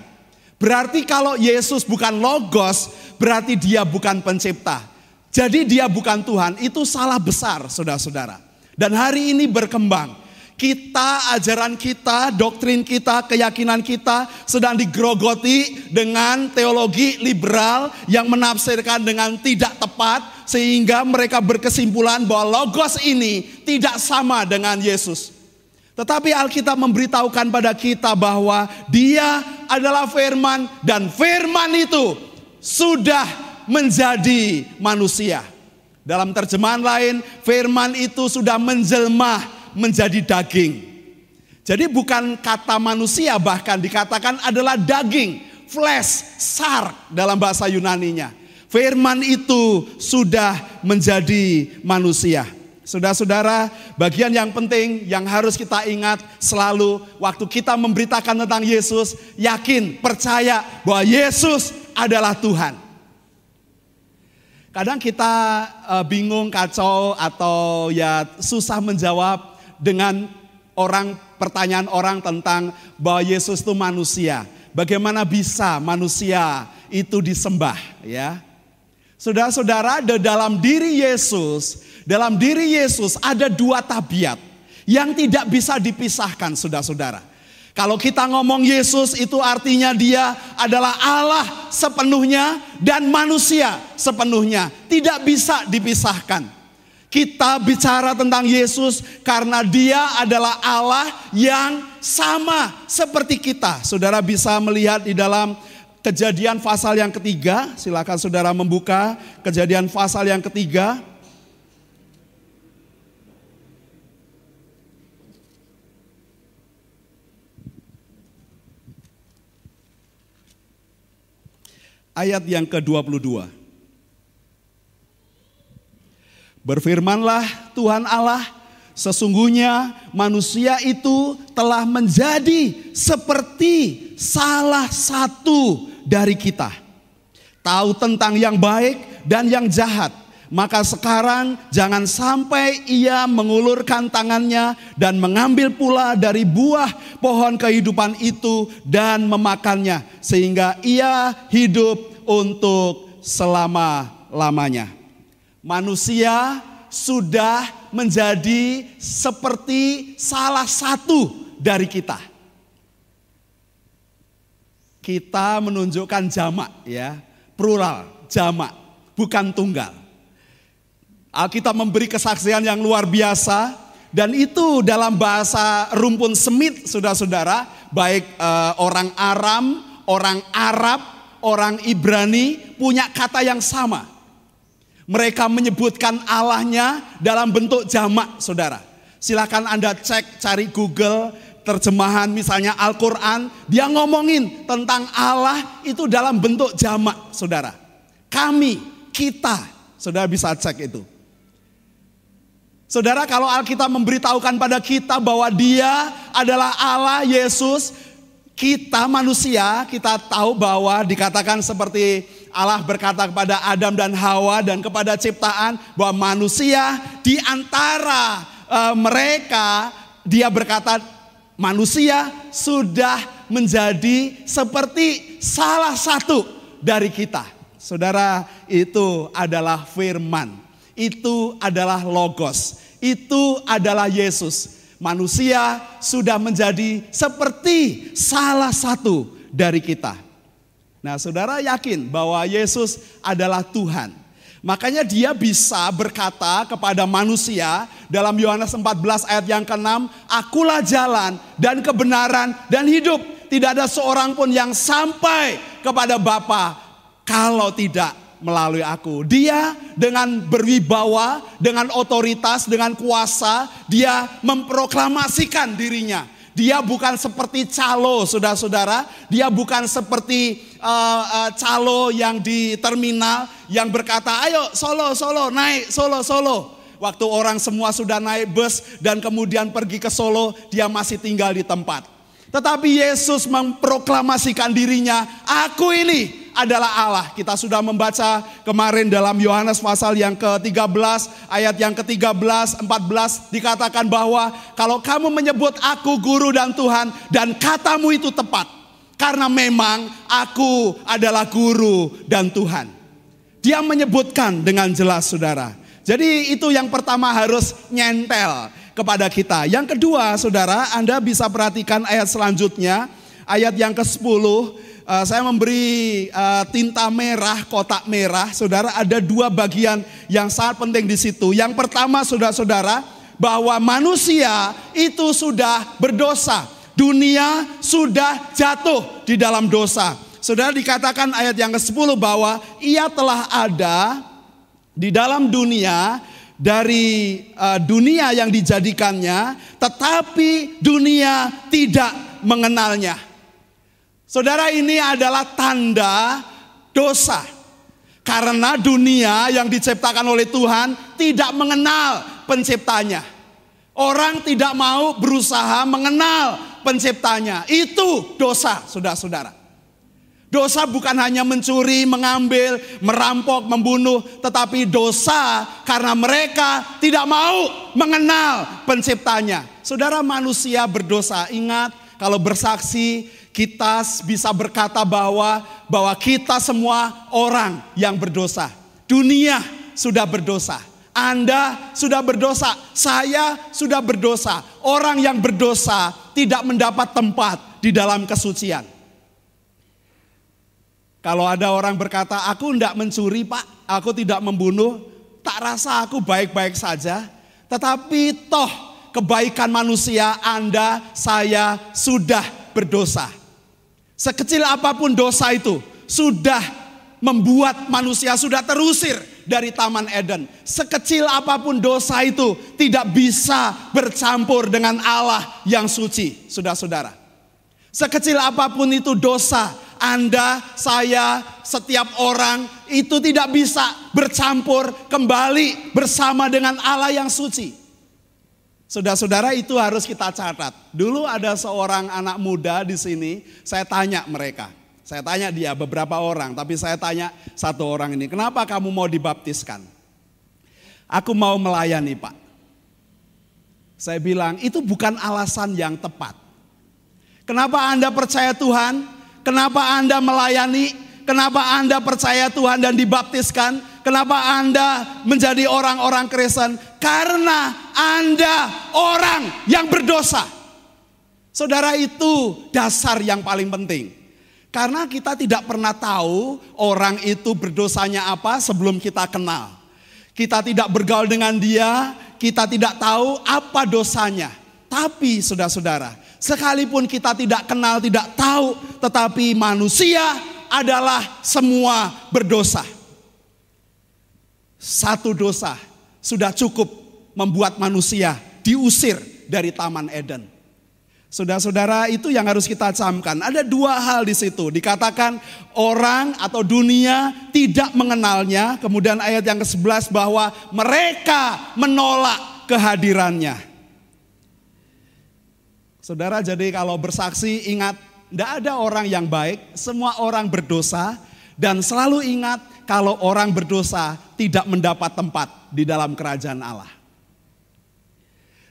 Berarti kalau Yesus bukan logos, berarti dia bukan pencipta. Jadi dia bukan Tuhan, itu salah besar saudara-saudara. Dan hari ini berkembang kita, ajaran kita, doktrin kita, keyakinan kita sedang digrogoti dengan teologi liberal yang menafsirkan dengan tidak tepat sehingga mereka berkesimpulan bahwa logos ini tidak sama dengan Yesus. Tetapi Alkitab memberitahukan pada kita bahwa dia adalah firman dan firman itu sudah menjadi manusia. Dalam terjemahan lain, firman itu sudah menjelma menjadi daging. Jadi bukan kata manusia bahkan dikatakan adalah daging, flesh, sar dalam bahasa Yunaninya. Firman itu sudah menjadi manusia. Saudara-saudara, bagian yang penting yang harus kita ingat selalu waktu kita memberitakan tentang Yesus, yakin, percaya bahwa Yesus adalah Tuhan. Kadang kita uh, bingung, kacau atau ya susah menjawab dengan orang pertanyaan orang tentang bahwa Yesus itu manusia. Bagaimana bisa manusia itu disembah ya? Saudara-saudara, di dalam diri Yesus, dalam diri Yesus ada dua tabiat yang tidak bisa dipisahkan, saudara-saudara. Kalau kita ngomong Yesus itu artinya dia adalah Allah sepenuhnya dan manusia sepenuhnya. Tidak bisa dipisahkan. Kita bicara tentang Yesus karena dia adalah Allah yang sama seperti kita. Saudara bisa melihat di dalam kejadian pasal yang ketiga. Silakan saudara membuka kejadian pasal yang ketiga. Ayat yang ke-22. Berfirmanlah Tuhan Allah, sesungguhnya manusia itu telah menjadi seperti salah satu dari kita. Tahu tentang yang baik dan yang jahat. Maka sekarang jangan sampai ia mengulurkan tangannya dan mengambil pula dari buah pohon kehidupan itu dan memakannya. Sehingga ia hidup untuk selama-lamanya manusia sudah menjadi seperti salah satu dari kita. Kita menunjukkan jamak ya, plural, jamak, bukan tunggal. Alkitab memberi kesaksian yang luar biasa dan itu dalam bahasa rumpun semit saudara-saudara, baik uh, orang Aram, orang Arab orang Ibrani punya kata yang sama. Mereka menyebutkan Allahnya dalam bentuk jamak, saudara. Silakan Anda cek, cari Google, terjemahan misalnya Al-Quran. Dia ngomongin tentang Allah itu dalam bentuk jamak, saudara. Kami, kita, saudara bisa cek itu. Saudara kalau Alkitab memberitahukan pada kita bahwa dia adalah Allah Yesus, kita manusia, kita tahu bahwa dikatakan seperti Allah berkata kepada Adam dan Hawa dan kepada ciptaan bahwa manusia di antara uh, mereka dia berkata manusia sudah menjadi seperti salah satu dari kita. Saudara, itu adalah firman. Itu adalah logos. Itu adalah Yesus manusia sudah menjadi seperti salah satu dari kita. Nah, saudara yakin bahwa Yesus adalah Tuhan. Makanya dia bisa berkata kepada manusia dalam Yohanes 14 ayat yang ke-6, Akulah jalan dan kebenaran dan hidup. Tidak ada seorang pun yang sampai kepada Bapa kalau tidak melalui aku. Dia dengan berwibawa, dengan otoritas, dengan kuasa, dia memproklamasikan dirinya. Dia bukan seperti calo, saudara-saudara. Dia bukan seperti uh, uh, calo yang di terminal yang berkata, ayo Solo, Solo, naik, Solo, Solo. Waktu orang semua sudah naik bus dan kemudian pergi ke Solo, dia masih tinggal di tempat. Tetapi Yesus memproklamasikan dirinya, aku ini adalah Allah. Kita sudah membaca kemarin dalam Yohanes pasal yang ke-13, ayat yang ke-13, 14 dikatakan bahwa kalau kamu menyebut aku guru dan Tuhan dan katamu itu tepat. Karena memang aku adalah guru dan Tuhan. Dia menyebutkan dengan jelas saudara. Jadi itu yang pertama harus nyentel kepada kita. Yang kedua saudara Anda bisa perhatikan ayat selanjutnya. Ayat yang ke-10 uh, saya memberi uh, tinta merah, kotak merah. Saudara ada dua bagian yang sangat penting di situ. Yang pertama saudara-saudara bahwa manusia itu sudah berdosa. Dunia sudah jatuh di dalam dosa. Saudara dikatakan ayat yang ke-10 bahwa ia telah ada di dalam dunia dari uh, dunia yang dijadikannya, tetapi dunia tidak mengenalnya. Saudara ini adalah tanda dosa. Karena dunia yang diciptakan oleh Tuhan tidak mengenal penciptanya. Orang tidak mau berusaha mengenal penciptanya. Itu dosa, saudara-saudara. Dosa bukan hanya mencuri, mengambil, merampok, membunuh, tetapi dosa karena mereka tidak mau mengenal penciptanya. Saudara manusia berdosa, ingat kalau bersaksi kita bisa berkata bahwa bahwa kita semua orang yang berdosa. Dunia sudah berdosa. Anda sudah berdosa, saya sudah berdosa. Orang yang berdosa tidak mendapat tempat di dalam kesucian. Kalau ada orang berkata, aku tidak mencuri pak, aku tidak membunuh, tak rasa aku baik-baik saja. Tetapi toh kebaikan manusia Anda, saya sudah berdosa. Sekecil apa pun dosa itu sudah membuat manusia sudah terusir dari Taman Eden. Sekecil apa pun dosa itu tidak bisa bercampur dengan Allah yang suci, saudara-saudara. Sekecil apa pun itu dosa, Anda, saya, setiap orang itu tidak bisa bercampur kembali bersama dengan Allah yang suci. Saudara-saudara itu harus kita catat. Dulu ada seorang anak muda di sini, saya tanya mereka. Saya tanya dia beberapa orang, tapi saya tanya satu orang ini, kenapa kamu mau dibaptiskan? Aku mau melayani pak. Saya bilang, itu bukan alasan yang tepat. Kenapa Anda percaya Tuhan? Kenapa Anda melayani? Kenapa Anda percaya Tuhan dan dibaptiskan? Kenapa Anda menjadi orang-orang Kristen? Karena Anda orang yang berdosa. Saudara itu dasar yang paling penting. Karena kita tidak pernah tahu orang itu berdosanya apa sebelum kita kenal. Kita tidak bergaul dengan dia, kita tidak tahu apa dosanya. Tapi saudara-saudara, sekalipun kita tidak kenal, tidak tahu, tetapi manusia adalah semua berdosa. Satu dosa sudah cukup membuat manusia diusir dari Taman Eden. Saudara-saudara, itu yang harus kita camkan. Ada dua hal di situ. Dikatakan orang atau dunia tidak mengenalnya. Kemudian ayat yang ke-11 bahwa mereka menolak kehadirannya. Saudara, jadi kalau bersaksi ingat, tidak ada orang yang baik, semua orang berdosa. Dan selalu ingat kalau orang berdosa tidak mendapat tempat di dalam kerajaan Allah.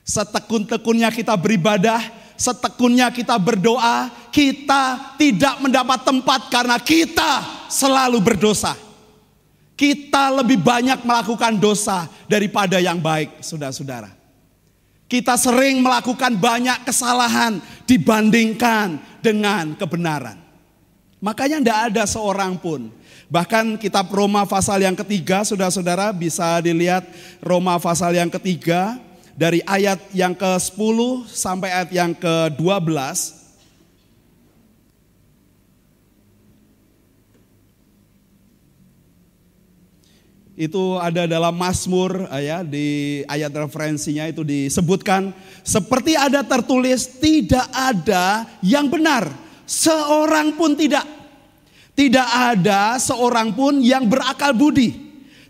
Setekun-tekunnya kita beribadah, setekunnya kita berdoa, kita tidak mendapat tempat karena kita selalu berdosa. Kita lebih banyak melakukan dosa daripada yang baik, saudara-saudara. Kita sering melakukan banyak kesalahan dibandingkan dengan kebenaran. Makanya tidak ada seorang pun. Bahkan kitab Roma pasal yang ketiga, saudara-saudara bisa dilihat Roma pasal yang ketiga dari ayat yang ke-10 sampai ayat yang ke-12. Itu ada dalam Mazmur ya di ayat referensinya itu disebutkan seperti ada tertulis tidak ada yang benar. Seorang pun tidak. Tidak ada seorang pun yang berakal budi.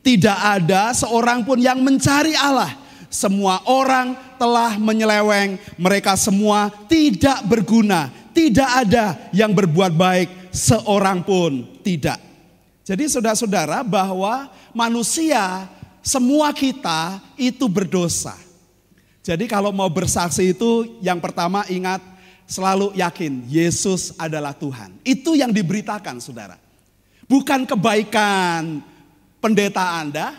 Tidak ada seorang pun yang mencari Allah. Semua orang telah menyeleweng, mereka semua tidak berguna, tidak ada yang berbuat baik, seorang pun tidak. Jadi saudara-saudara bahwa manusia semua kita itu berdosa. Jadi kalau mau bersaksi itu yang pertama ingat selalu yakin Yesus adalah Tuhan. Itu yang diberitakan saudara. Bukan kebaikan pendeta Anda,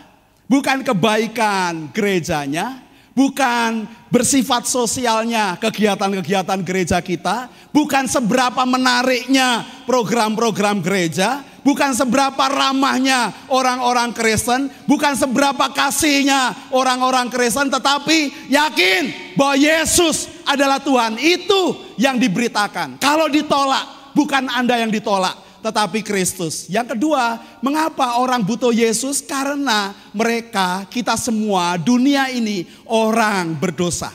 bukan kebaikan gerejanya, bukan bersifat sosialnya kegiatan-kegiatan gereja kita, bukan seberapa menariknya program-program gereja, bukan seberapa ramahnya orang-orang Kristen, bukan seberapa kasihnya orang-orang Kristen, tetapi yakin bahwa Yesus adalah Tuhan. Itu yang diberitakan. Kalau ditolak, bukan Anda yang ditolak, tetapi Kristus. Yang kedua, mengapa orang butuh Yesus? Karena mereka, kita semua, dunia ini orang berdosa.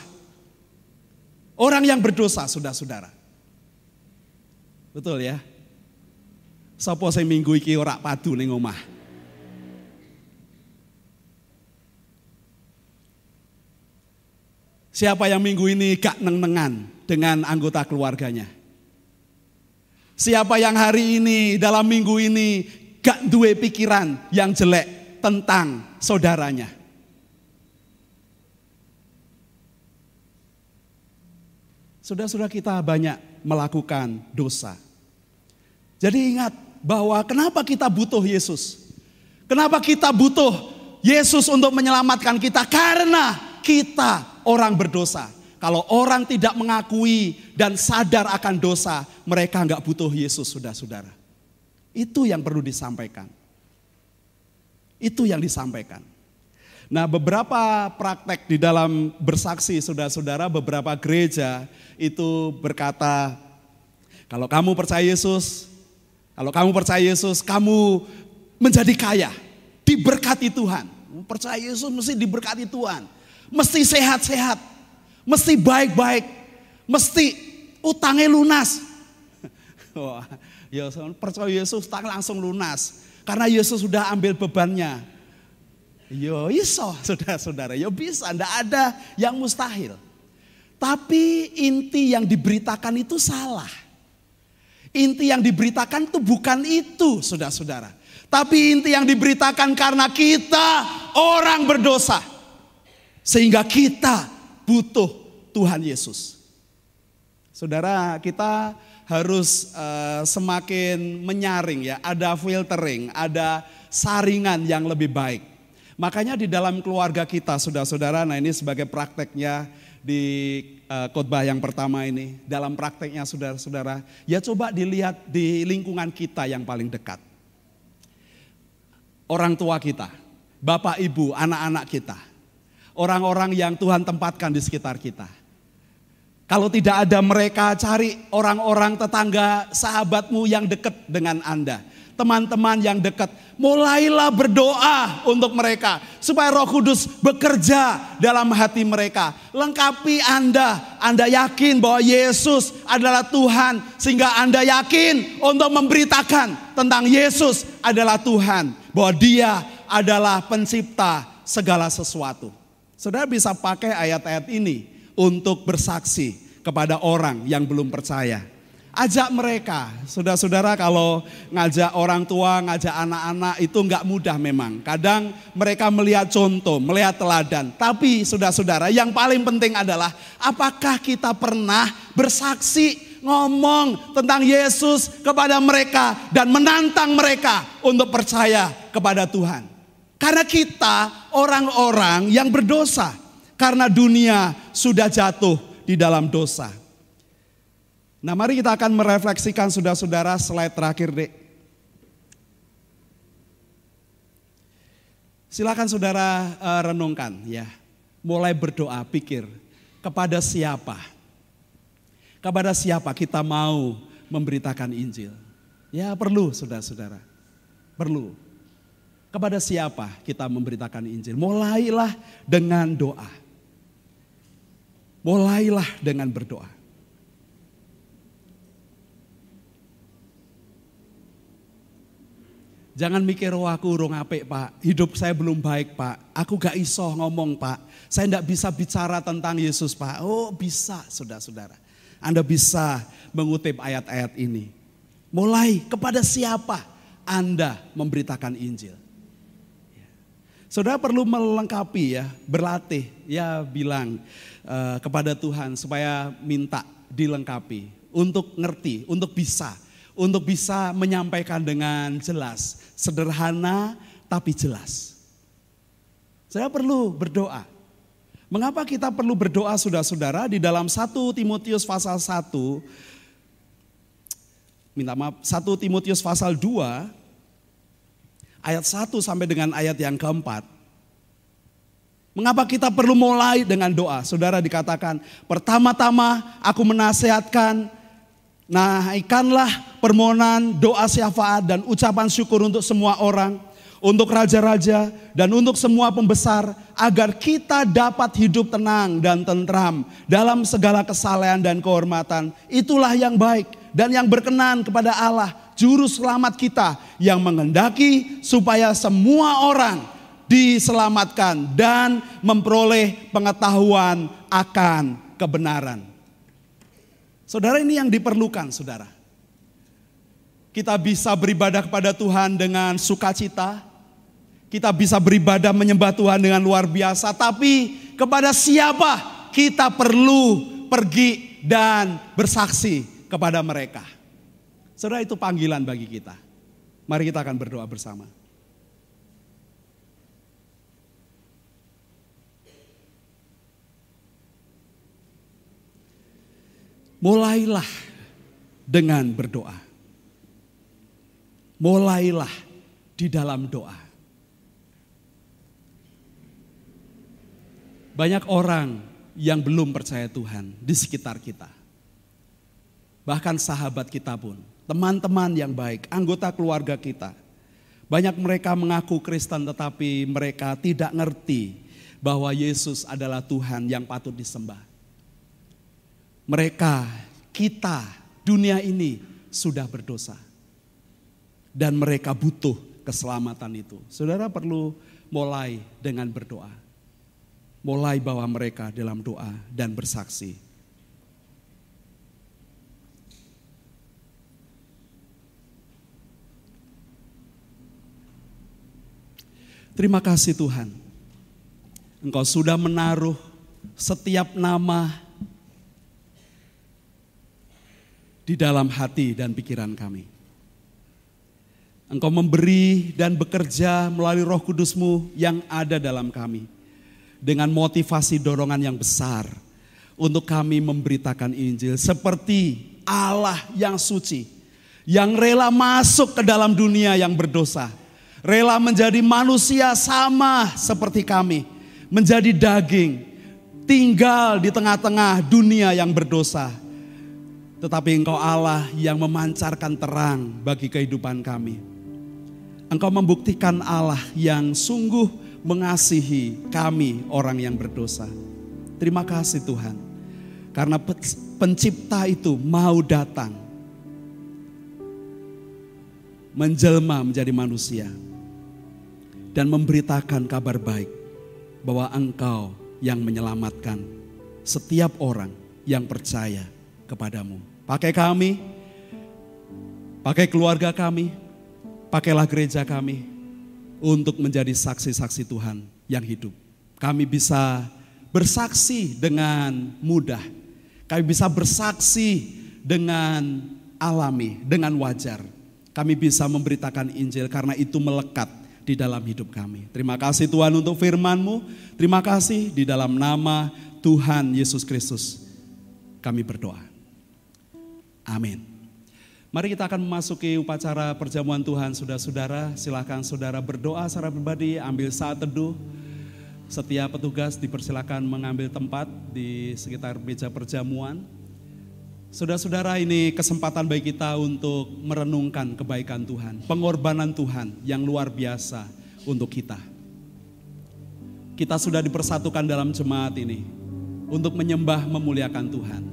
Orang yang berdosa, saudara-saudara. Betul ya? Sopo sing minggu iki ora padu ning omah? Siapa yang minggu ini gak neng-nengan dengan anggota keluarganya? Siapa yang hari ini dalam minggu ini gak duwe pikiran yang jelek tentang saudaranya? Sudah-sudah kita banyak melakukan dosa. Jadi ingat bahwa kenapa kita butuh Yesus? Kenapa kita butuh Yesus untuk menyelamatkan kita? Karena kita orang berdosa. Kalau orang tidak mengakui dan sadar akan dosa, mereka nggak butuh Yesus, saudara-saudara. Itu yang perlu disampaikan. Itu yang disampaikan. Nah beberapa praktek di dalam bersaksi saudara-saudara beberapa gereja itu berkata kalau kamu percaya Yesus, kalau kamu percaya Yesus kamu menjadi kaya, diberkati Tuhan. Percaya Yesus mesti diberkati Tuhan, mesti sehat-sehat, mesti baik-baik, mesti utangnya lunas. Wah, ya percaya Yesus utang langsung lunas karena Yesus sudah ambil bebannya. Yo iso saudara-saudara, yo bisa, ndak ada yang mustahil. Tapi inti yang diberitakan itu salah. Inti yang diberitakan itu bukan itu saudara-saudara. Tapi inti yang diberitakan karena kita orang berdosa. Sehingga kita butuh Tuhan Yesus. Saudara, kita harus uh, semakin menyaring ya, ada filtering, ada saringan yang lebih baik. Makanya di dalam keluarga kita, saudara-saudara, nah ini sebagai prakteknya di uh, khotbah yang pertama ini, dalam prakteknya saudara-saudara, ya coba dilihat di lingkungan kita yang paling dekat. Orang tua kita, bapak ibu, anak-anak kita, orang-orang yang Tuhan tempatkan di sekitar kita. Kalau tidak ada mereka, cari orang-orang tetangga, sahabatmu yang dekat dengan Anda. Teman-teman yang dekat, mulailah berdoa untuk mereka. Supaya roh kudus bekerja dalam hati mereka. Lengkapi Anda, Anda yakin bahwa Yesus adalah Tuhan. Sehingga Anda yakin untuk memberitakan tentang Yesus adalah Tuhan. Bahwa dia adalah pencipta segala sesuatu. Saudara bisa pakai ayat-ayat ini untuk bersaksi kepada orang yang belum percaya. Ajak mereka, saudara-saudara kalau ngajak orang tua, ngajak anak-anak itu nggak mudah memang. Kadang mereka melihat contoh, melihat teladan. Tapi saudara-saudara yang paling penting adalah apakah kita pernah bersaksi ngomong tentang Yesus kepada mereka dan menantang mereka untuk percaya kepada Tuhan. Karena kita orang-orang yang berdosa. Karena dunia sudah jatuh di dalam dosa. Nah mari kita akan merefleksikan saudara-saudara slide terakhir dek. Silakan saudara uh, renungkan ya. Mulai berdoa, pikir kepada siapa? Kepada siapa kita mau memberitakan Injil? Ya perlu saudara-saudara. Perlu. Kepada siapa kita memberitakan Injil? Mulailah dengan doa. Mulailah dengan berdoa. Jangan mikir, oh aku urung apik pak, hidup saya belum baik pak, aku gak iso ngomong pak, saya tidak bisa bicara tentang Yesus pak. Oh bisa saudara-saudara, Anda bisa mengutip ayat-ayat ini. Mulai kepada siapa Anda memberitakan Injil. Saudara perlu melengkapi ya, berlatih, ya bilang uh, kepada Tuhan supaya minta dilengkapi. Untuk ngerti, untuk bisa, untuk bisa menyampaikan dengan jelas, sederhana tapi jelas. Saya perlu berdoa. Mengapa kita perlu berdoa saudara-saudara di dalam 1 Timotius pasal 1 minta maaf 1 Timotius pasal 2 ayat 1 sampai dengan ayat yang keempat. Mengapa kita perlu mulai dengan doa? Saudara dikatakan, pertama-tama aku menasehatkan, naikkanlah permohonan doa syafaat dan ucapan syukur untuk semua orang, untuk raja-raja dan untuk semua pembesar, agar kita dapat hidup tenang dan tentram dalam segala kesalehan dan kehormatan. Itulah yang baik dan yang berkenan kepada Allah juru selamat kita yang mengendaki supaya semua orang diselamatkan dan memperoleh pengetahuan akan kebenaran. Saudara ini yang diperlukan saudara. Kita bisa beribadah kepada Tuhan dengan sukacita. Kita bisa beribadah menyembah Tuhan dengan luar biasa. Tapi kepada siapa kita perlu pergi dan bersaksi kepada mereka. Saudara itu panggilan bagi kita. Mari kita akan berdoa bersama. Mulailah dengan berdoa. Mulailah di dalam doa. Banyak orang yang belum percaya Tuhan di sekitar kita. Bahkan sahabat kita pun teman-teman yang baik, anggota keluarga kita. Banyak mereka mengaku Kristen tetapi mereka tidak ngerti bahwa Yesus adalah Tuhan yang patut disembah. Mereka, kita, dunia ini sudah berdosa. Dan mereka butuh keselamatan itu. Saudara perlu mulai dengan berdoa. Mulai bawa mereka dalam doa dan bersaksi Terima kasih Tuhan. Engkau sudah menaruh setiap nama di dalam hati dan pikiran kami. Engkau memberi dan bekerja melalui roh kudusmu yang ada dalam kami. Dengan motivasi dorongan yang besar untuk kami memberitakan Injil. Seperti Allah yang suci. Yang rela masuk ke dalam dunia yang berdosa rela menjadi manusia sama seperti kami, menjadi daging, tinggal di tengah-tengah dunia yang berdosa. Tetapi Engkau Allah yang memancarkan terang bagi kehidupan kami. Engkau membuktikan Allah yang sungguh mengasihi kami orang yang berdosa. Terima kasih Tuhan. Karena pencipta itu mau datang. Menjelma menjadi manusia. Dan memberitakan kabar baik. Bahwa engkau yang menyelamatkan setiap orang yang percaya kepadamu. Pakai kami, pakai keluarga kami, pakailah gereja kami, untuk menjadi saksi-saksi Tuhan yang hidup. Kami bisa bersaksi dengan mudah. Kami bisa bersaksi dengan alami, dengan wajar. Kami bisa memberitakan Injil karena itu melekat di dalam hidup kami. Terima kasih Tuhan untuk firman-Mu. Terima kasih di dalam nama Tuhan Yesus Kristus. Kami berdoa. Amin. Mari kita akan memasuki upacara perjamuan Tuhan, saudara-saudara. Silakan saudara berdoa secara pribadi, ambil saat teduh. Setiap petugas dipersilakan mengambil tempat di sekitar meja perjamuan. Saudara-saudara ini kesempatan bagi kita untuk merenungkan kebaikan Tuhan, pengorbanan Tuhan yang luar biasa untuk kita. Kita sudah dipersatukan dalam jemaat ini untuk menyembah memuliakan Tuhan.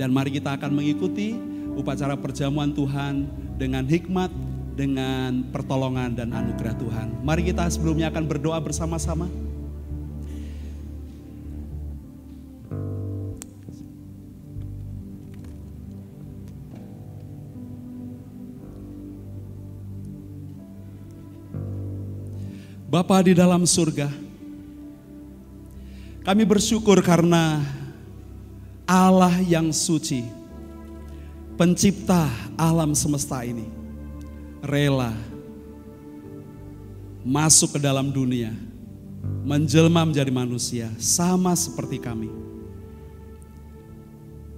Dan mari kita akan mengikuti upacara perjamuan Tuhan dengan hikmat, dengan pertolongan dan anugerah Tuhan. Mari kita sebelumnya akan berdoa bersama-sama. Bapa di dalam surga, kami bersyukur karena Allah yang suci pencipta alam semesta ini, rela masuk ke dalam dunia, menjelma menjadi manusia, sama seperti kami,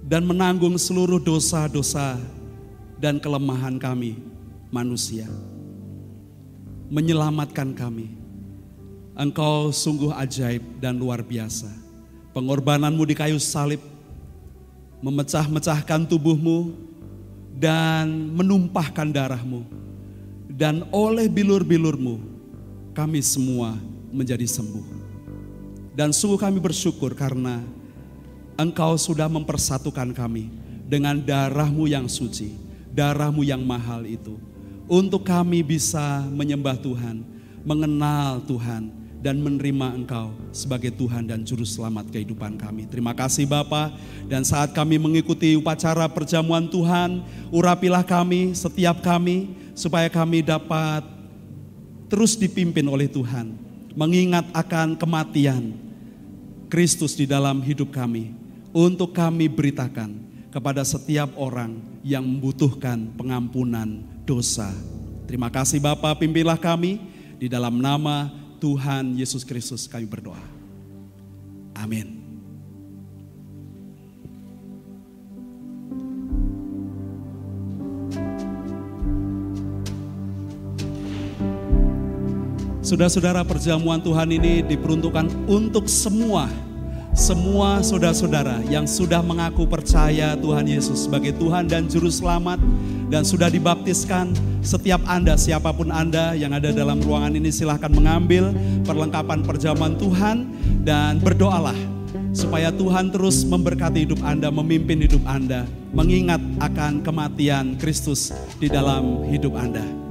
dan menanggung seluruh dosa-dosa dan kelemahan kami, manusia, menyelamatkan kami. Engkau sungguh ajaib dan luar biasa. Pengorbananmu di kayu salib memecah-mecahkan tubuhmu dan menumpahkan darahmu. Dan oleh bilur-bilurmu kami semua menjadi sembuh. Dan sungguh kami bersyukur karena engkau sudah mempersatukan kami dengan darahmu yang suci, darahmu yang mahal itu. Untuk kami bisa menyembah Tuhan, mengenal Tuhan, dan menerima Engkau sebagai Tuhan dan Juru Selamat kehidupan kami. Terima kasih Bapa. Dan saat kami mengikuti upacara perjamuan Tuhan, urapilah kami, setiap kami, supaya kami dapat terus dipimpin oleh Tuhan. Mengingat akan kematian Kristus di dalam hidup kami. Untuk kami beritakan kepada setiap orang yang membutuhkan pengampunan dosa. Terima kasih Bapak, pimpinlah kami di dalam nama Tuhan Yesus Kristus kami berdoa. Amin. Saudara-saudara perjamuan Tuhan ini diperuntukkan untuk semua semua saudara-saudara yang sudah mengaku percaya Tuhan Yesus sebagai Tuhan dan Juru Selamat dan sudah dibaptiskan, setiap Anda, siapa pun Anda yang ada dalam ruangan ini silahkan mengambil perlengkapan perjamuan Tuhan dan berdoalah supaya Tuhan terus memberkati hidup Anda, memimpin hidup Anda, mengingat akan kematian Kristus di dalam hidup Anda.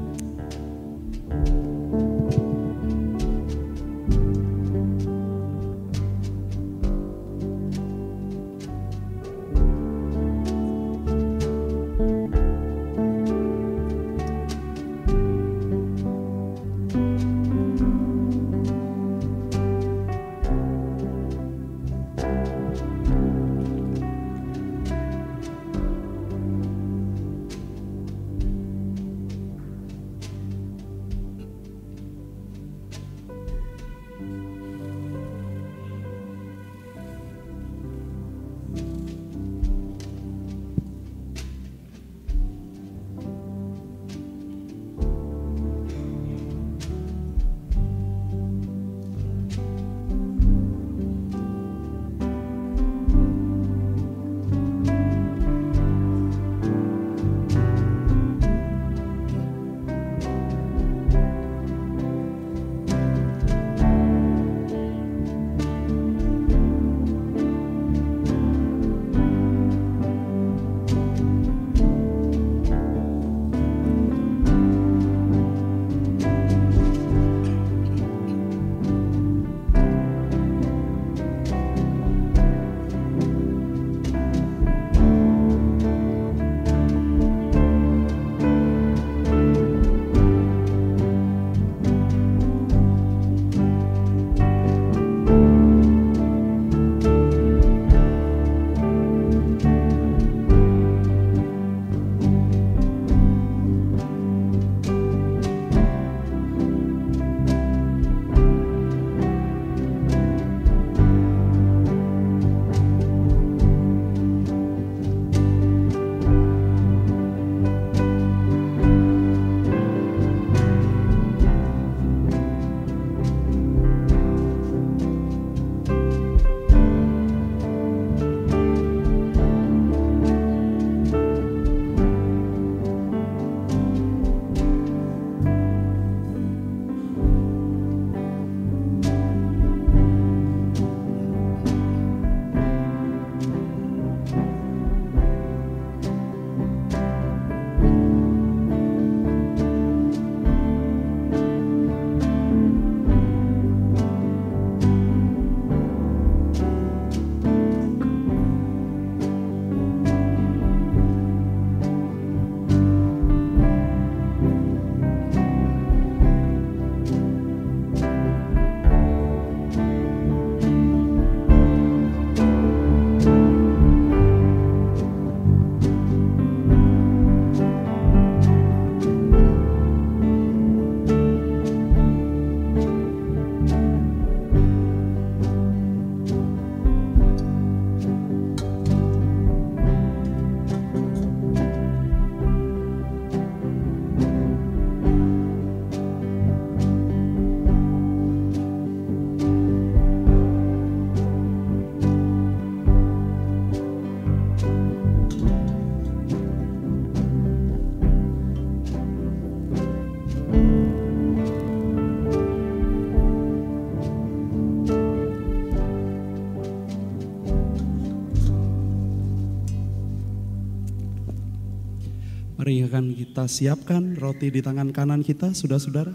Kita siapkan roti di tangan kanan kita, saudara-saudara.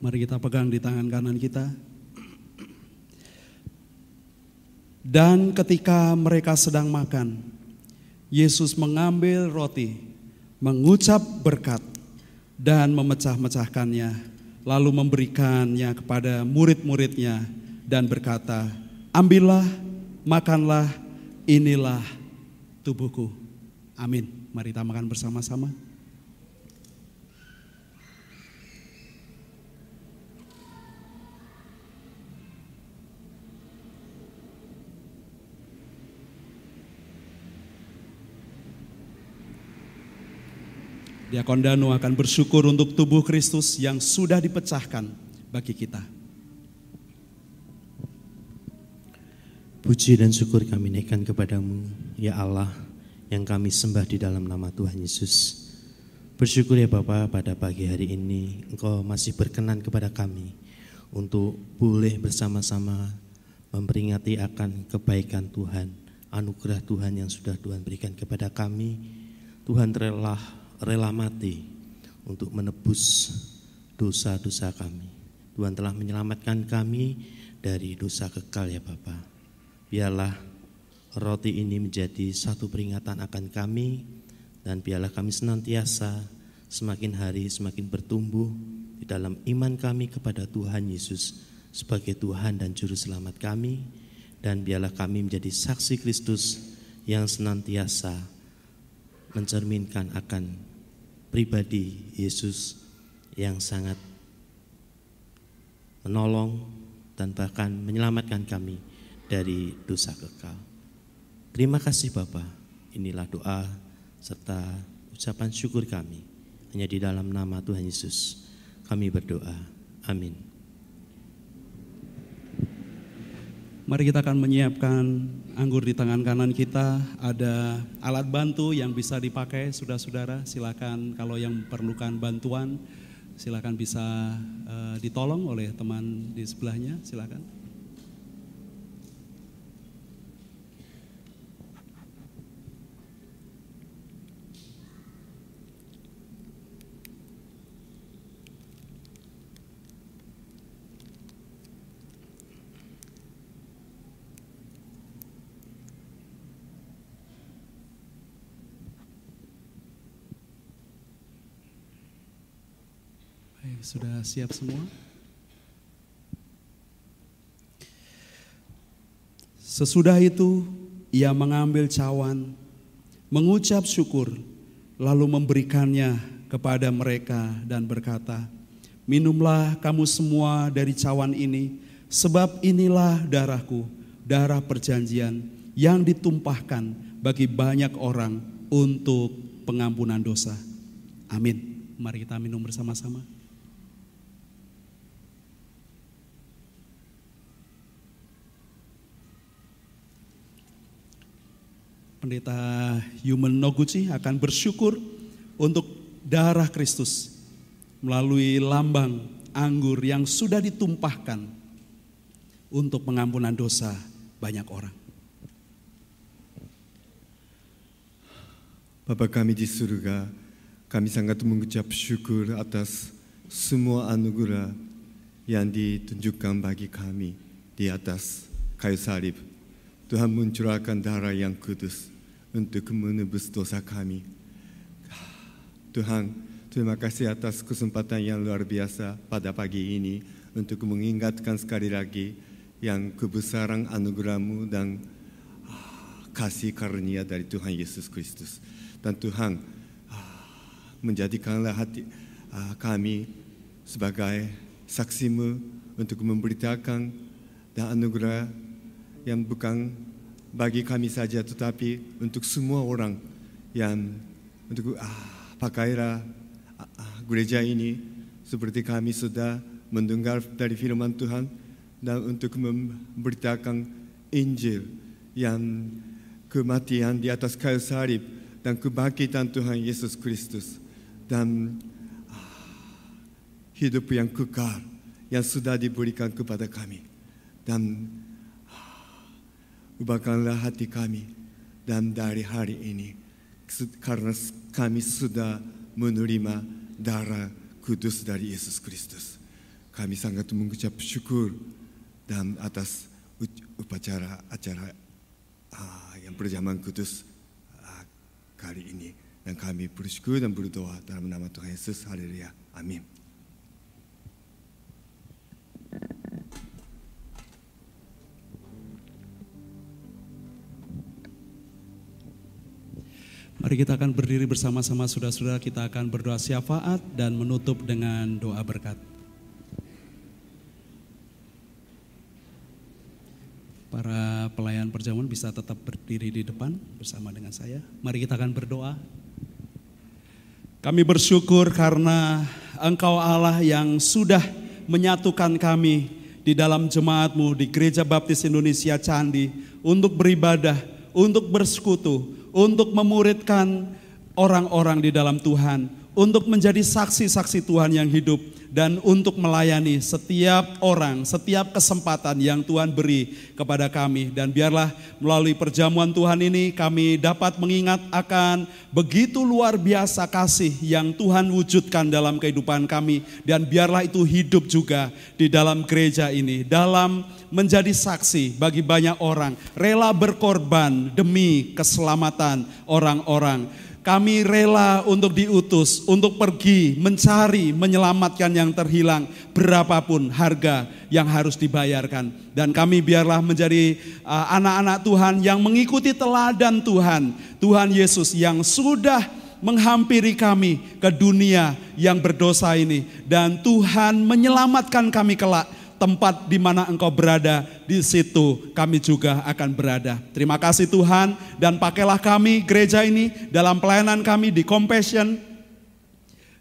Mari kita pegang di tangan kanan kita. Dan ketika mereka sedang makan, Yesus mengambil roti, mengucap berkat, dan memecah-mecahkannya, lalu memberikannya kepada murid-muridnya dan berkata, Ambillah, makanlah, inilah tubuhku. Amin. Mari kita makan bersama-sama. Diakon Danu akan bersyukur untuk tubuh Kristus yang sudah dipecahkan bagi kita. Puji dan syukur kami naikkan kepadamu, ya Allah, yang kami sembah di dalam nama Tuhan Yesus. Bersyukur ya Bapa pada pagi hari ini Engkau masih berkenan kepada kami untuk boleh bersama-sama memperingati akan kebaikan Tuhan, anugerah Tuhan yang sudah Tuhan berikan kepada kami. Tuhan rela rela mati untuk menebus dosa-dosa kami. Tuhan telah menyelamatkan kami dari dosa kekal ya Bapa. Biarlah roti ini menjadi satu peringatan akan kami dan biarlah kami senantiasa semakin hari semakin bertumbuh di dalam iman kami kepada Tuhan Yesus sebagai Tuhan dan Juru Selamat kami dan biarlah kami menjadi saksi Kristus yang senantiasa mencerminkan akan pribadi Yesus yang sangat menolong dan bahkan menyelamatkan kami dari dosa kekal. Terima kasih Bapak. Inilah doa serta ucapan syukur kami hanya di dalam nama Tuhan Yesus. Kami berdoa. Amin. Mari kita akan menyiapkan anggur di tangan kanan kita. Ada alat bantu yang bisa dipakai, saudara-saudara. Silakan kalau yang perlukan bantuan, silakan bisa uh, ditolong oleh teman di sebelahnya. Silakan. Sudah siap semua? Sesudah itu ia mengambil cawan, mengucap syukur, lalu memberikannya kepada mereka dan berkata, Minumlah kamu semua dari cawan ini, sebab inilah darahku, darah perjanjian yang ditumpahkan bagi banyak orang untuk pengampunan dosa. Amin. Mari kita minum bersama-sama. Pendeta Human Noguchi akan bersyukur untuk darah Kristus melalui lambang anggur yang sudah ditumpahkan untuk pengampunan dosa banyak orang. Bapa kami di surga, kami sangat mengucap syukur atas semua anugerah yang ditunjukkan bagi kami di atas kayu salib. Tuhan mencurahkan darah yang kudus untuk menebus dosa kami. Tuhan, terima kasih atas kesempatan yang luar biasa pada pagi ini untuk mengingatkan sekali lagi yang kebesaran anugerahmu dan kasih karunia dari Tuhan Yesus Kristus. Dan Tuhan, ah, menjadikanlah hati kami sebagai saksimu untuk memberitakan dan anugerah yang bukan bagi kami saja tetapi untuk semua orang yang untuk ah, pakailah ah, gereja ini seperti kami sudah mendengar dari firman Tuhan dan untuk memberitakan Injil yang kematian di atas kayu salib dan kebangkitan Tuhan Yesus Kristus dan ah, hidup yang kekal yang sudah diberikan kepada kami. Dan ubahkanlah hati kami dan dari hari ini karena kami sudah menerima darah kudus dari Yesus Kristus. Kami sangat mengucap syukur dan atas upacara acara uh, yang berjaman kudus uh, kali ini. Dan kami bersyukur dan berdoa dalam nama Tuhan Yesus. Haleluya. Amin. Mari kita akan berdiri bersama-sama saudara-saudara kita akan berdoa syafaat dan menutup dengan doa berkat. Para pelayan perjamuan bisa tetap berdiri di depan bersama dengan saya. Mari kita akan berdoa. Kami bersyukur karena Engkau Allah yang sudah menyatukan kami di dalam jemaatmu di Gereja Baptis Indonesia Candi untuk beribadah, untuk bersekutu, untuk memuridkan orang-orang di dalam Tuhan, untuk menjadi saksi-saksi Tuhan yang hidup, dan untuk melayani setiap orang, setiap kesempatan yang Tuhan beri kepada kami. Dan biarlah melalui perjamuan Tuhan ini kami dapat mengingat akan begitu luar biasa kasih yang Tuhan wujudkan dalam kehidupan kami. Dan biarlah itu hidup juga di dalam gereja ini, dalam menjadi saksi bagi banyak orang, rela berkorban demi keselamatan orang-orang kami rela untuk diutus, untuk pergi mencari, menyelamatkan yang terhilang, berapapun harga yang harus dibayarkan. Dan kami biarlah menjadi uh, anak-anak uh, Tuhan yang mengikuti teladan Tuhan, Tuhan Yesus yang sudah menghampiri kami ke dunia yang berdosa ini. Dan Tuhan menyelamatkan kami kelak tempat di mana engkau berada, di situ kami juga akan berada. Terima kasih Tuhan dan pakailah kami gereja ini dalam pelayanan kami di Compassion,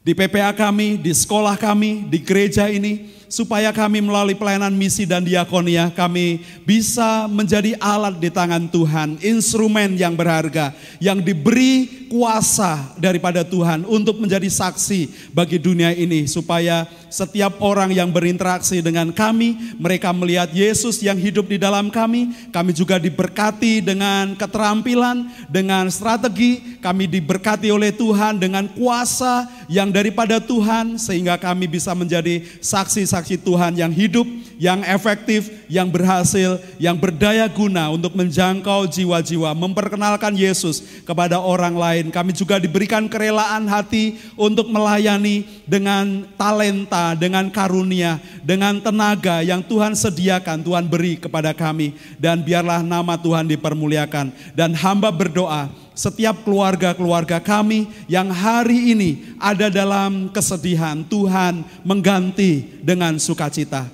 di PPA kami, di sekolah kami, di gereja ini, supaya kami melalui pelayanan misi dan diakonia kami bisa menjadi alat di tangan Tuhan, instrumen yang berharga yang diberi kuasa daripada Tuhan untuk menjadi saksi bagi dunia ini supaya setiap orang yang berinteraksi dengan kami mereka melihat Yesus yang hidup di dalam kami, kami juga diberkati dengan keterampilan, dengan strategi, kami diberkati oleh Tuhan dengan kuasa yang daripada Tuhan sehingga kami bisa menjadi saksi-saksi saksi Tuhan yang hidup, yang efektif, yang berhasil, yang berdaya guna untuk menjangkau jiwa-jiwa, memperkenalkan Yesus kepada orang lain. Kami juga diberikan kerelaan hati untuk melayani dengan talenta, dengan karunia, dengan tenaga yang Tuhan sediakan, Tuhan beri kepada kami. Dan biarlah nama Tuhan dipermuliakan. Dan hamba berdoa, setiap keluarga-keluarga kami yang hari ini ada dalam kesedihan, Tuhan mengganti dengan sukacita.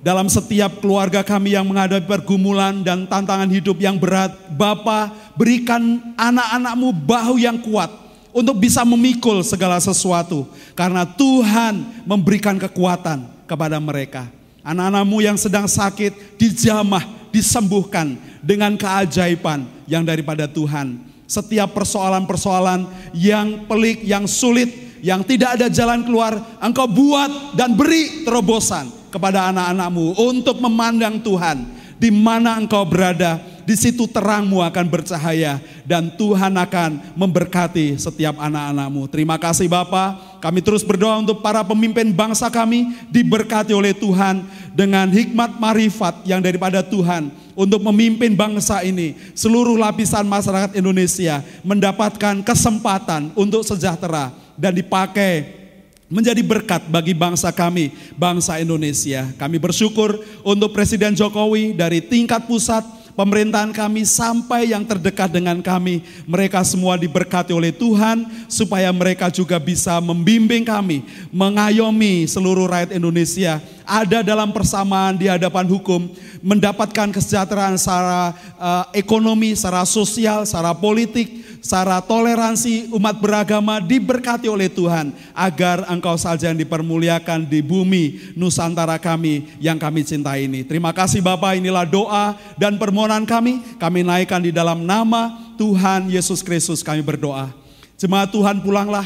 Dalam setiap keluarga kami yang menghadapi pergumulan dan tantangan hidup yang berat, Bapa berikan anak-anakmu bahu yang kuat untuk bisa memikul segala sesuatu. Karena Tuhan memberikan kekuatan kepada mereka. Anak-anakmu yang sedang sakit dijamah, disembuhkan dengan keajaiban yang daripada Tuhan. Setiap persoalan-persoalan yang pelik, yang sulit, yang tidak ada jalan keluar, engkau buat dan beri terobosan kepada anak-anakmu untuk memandang Tuhan di mana engkau berada, di situ terangmu akan bercahaya dan Tuhan akan memberkati setiap anak-anakmu. Terima kasih Bapak. Kami terus berdoa untuk para pemimpin bangsa kami diberkati oleh Tuhan dengan hikmat marifat yang daripada Tuhan untuk memimpin bangsa ini. Seluruh lapisan masyarakat Indonesia mendapatkan kesempatan untuk sejahtera dan dipakai menjadi berkat bagi bangsa kami, bangsa Indonesia. Kami bersyukur untuk Presiden Jokowi dari tingkat pusat pemerintahan kami sampai yang terdekat dengan kami. Mereka semua diberkati oleh Tuhan supaya mereka juga bisa membimbing kami, mengayomi seluruh rakyat Indonesia ada dalam persamaan di hadapan hukum, mendapatkan kesejahteraan secara uh, ekonomi, secara sosial, secara politik, secara toleransi umat beragama diberkati oleh Tuhan agar engkau saja yang dipermuliakan di bumi Nusantara kami yang kami cintai ini. Terima kasih Bapak, inilah doa dan permohonan kami. Kami naikkan di dalam nama Tuhan Yesus Kristus kami berdoa. Jemaat Tuhan pulanglah,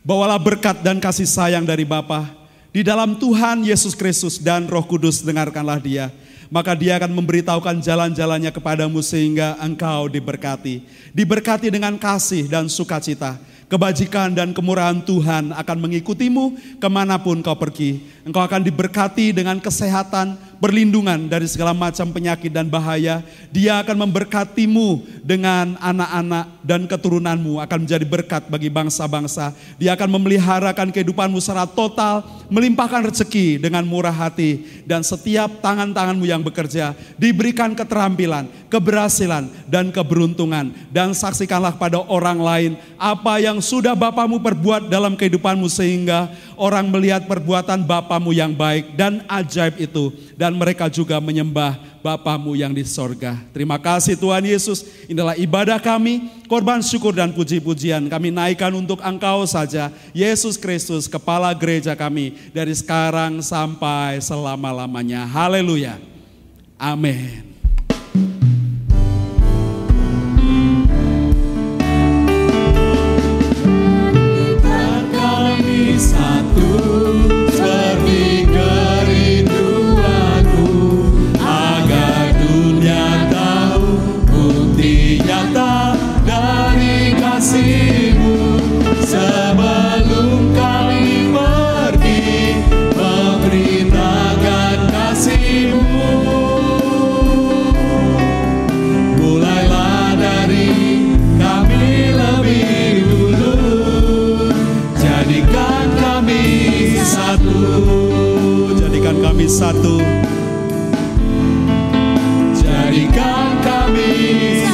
bawalah berkat dan kasih sayang dari Bapa di dalam Tuhan Yesus Kristus dan Roh Kudus dengarkanlah dia maka dia akan memberitahukan jalan-jalannya kepadamu sehingga engkau diberkati. Diberkati dengan kasih dan sukacita. Kebajikan dan kemurahan Tuhan akan mengikutimu ke mana pun kau pergi. Engkau akan diberkati dengan kesehatan, perlindungan dari segala macam penyakit dan bahaya. Dia akan memberkatimu dengan anak-anak dan keturunanmu akan menjadi berkat bagi bangsa-bangsa. Dia akan memeliharakan kehidupanmu secara total, melimpahkan rezeki dengan murah hati dan setiap tangan-tanganmu yang bekerja diberikan keterampilan, keberhasilan dan keberuntungan dan saksikanlah pada orang lain apa yang sudah Bapamu perbuat dalam kehidupanmu sehingga orang melihat perbuatan Bapamu yang baik dan ajaib itu. Dan mereka juga menyembah Bapamu yang di sorga. Terima kasih Tuhan Yesus. Inilah ibadah kami, korban syukur dan puji-pujian. Kami naikkan untuk Engkau saja, Yesus Kristus, Kepala Gereja kami. Dari sekarang sampai selama-lamanya. Haleluya. Amin. Satu. Jadikan kami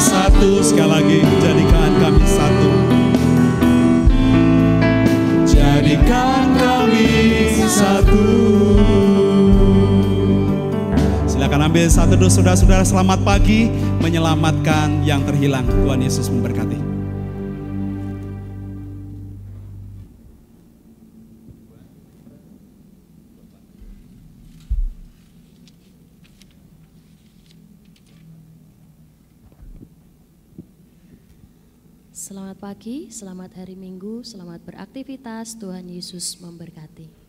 satu. Sekali lagi Jadikan kami satu. Jadikan kami satu. Silakan ambil satu dulu saudara-saudara. Selamat pagi Menyelamatkan yang terhilang. Tuhan Yesus memberkati pagi, selamat hari Minggu, selamat beraktivitas. Tuhan Yesus memberkati.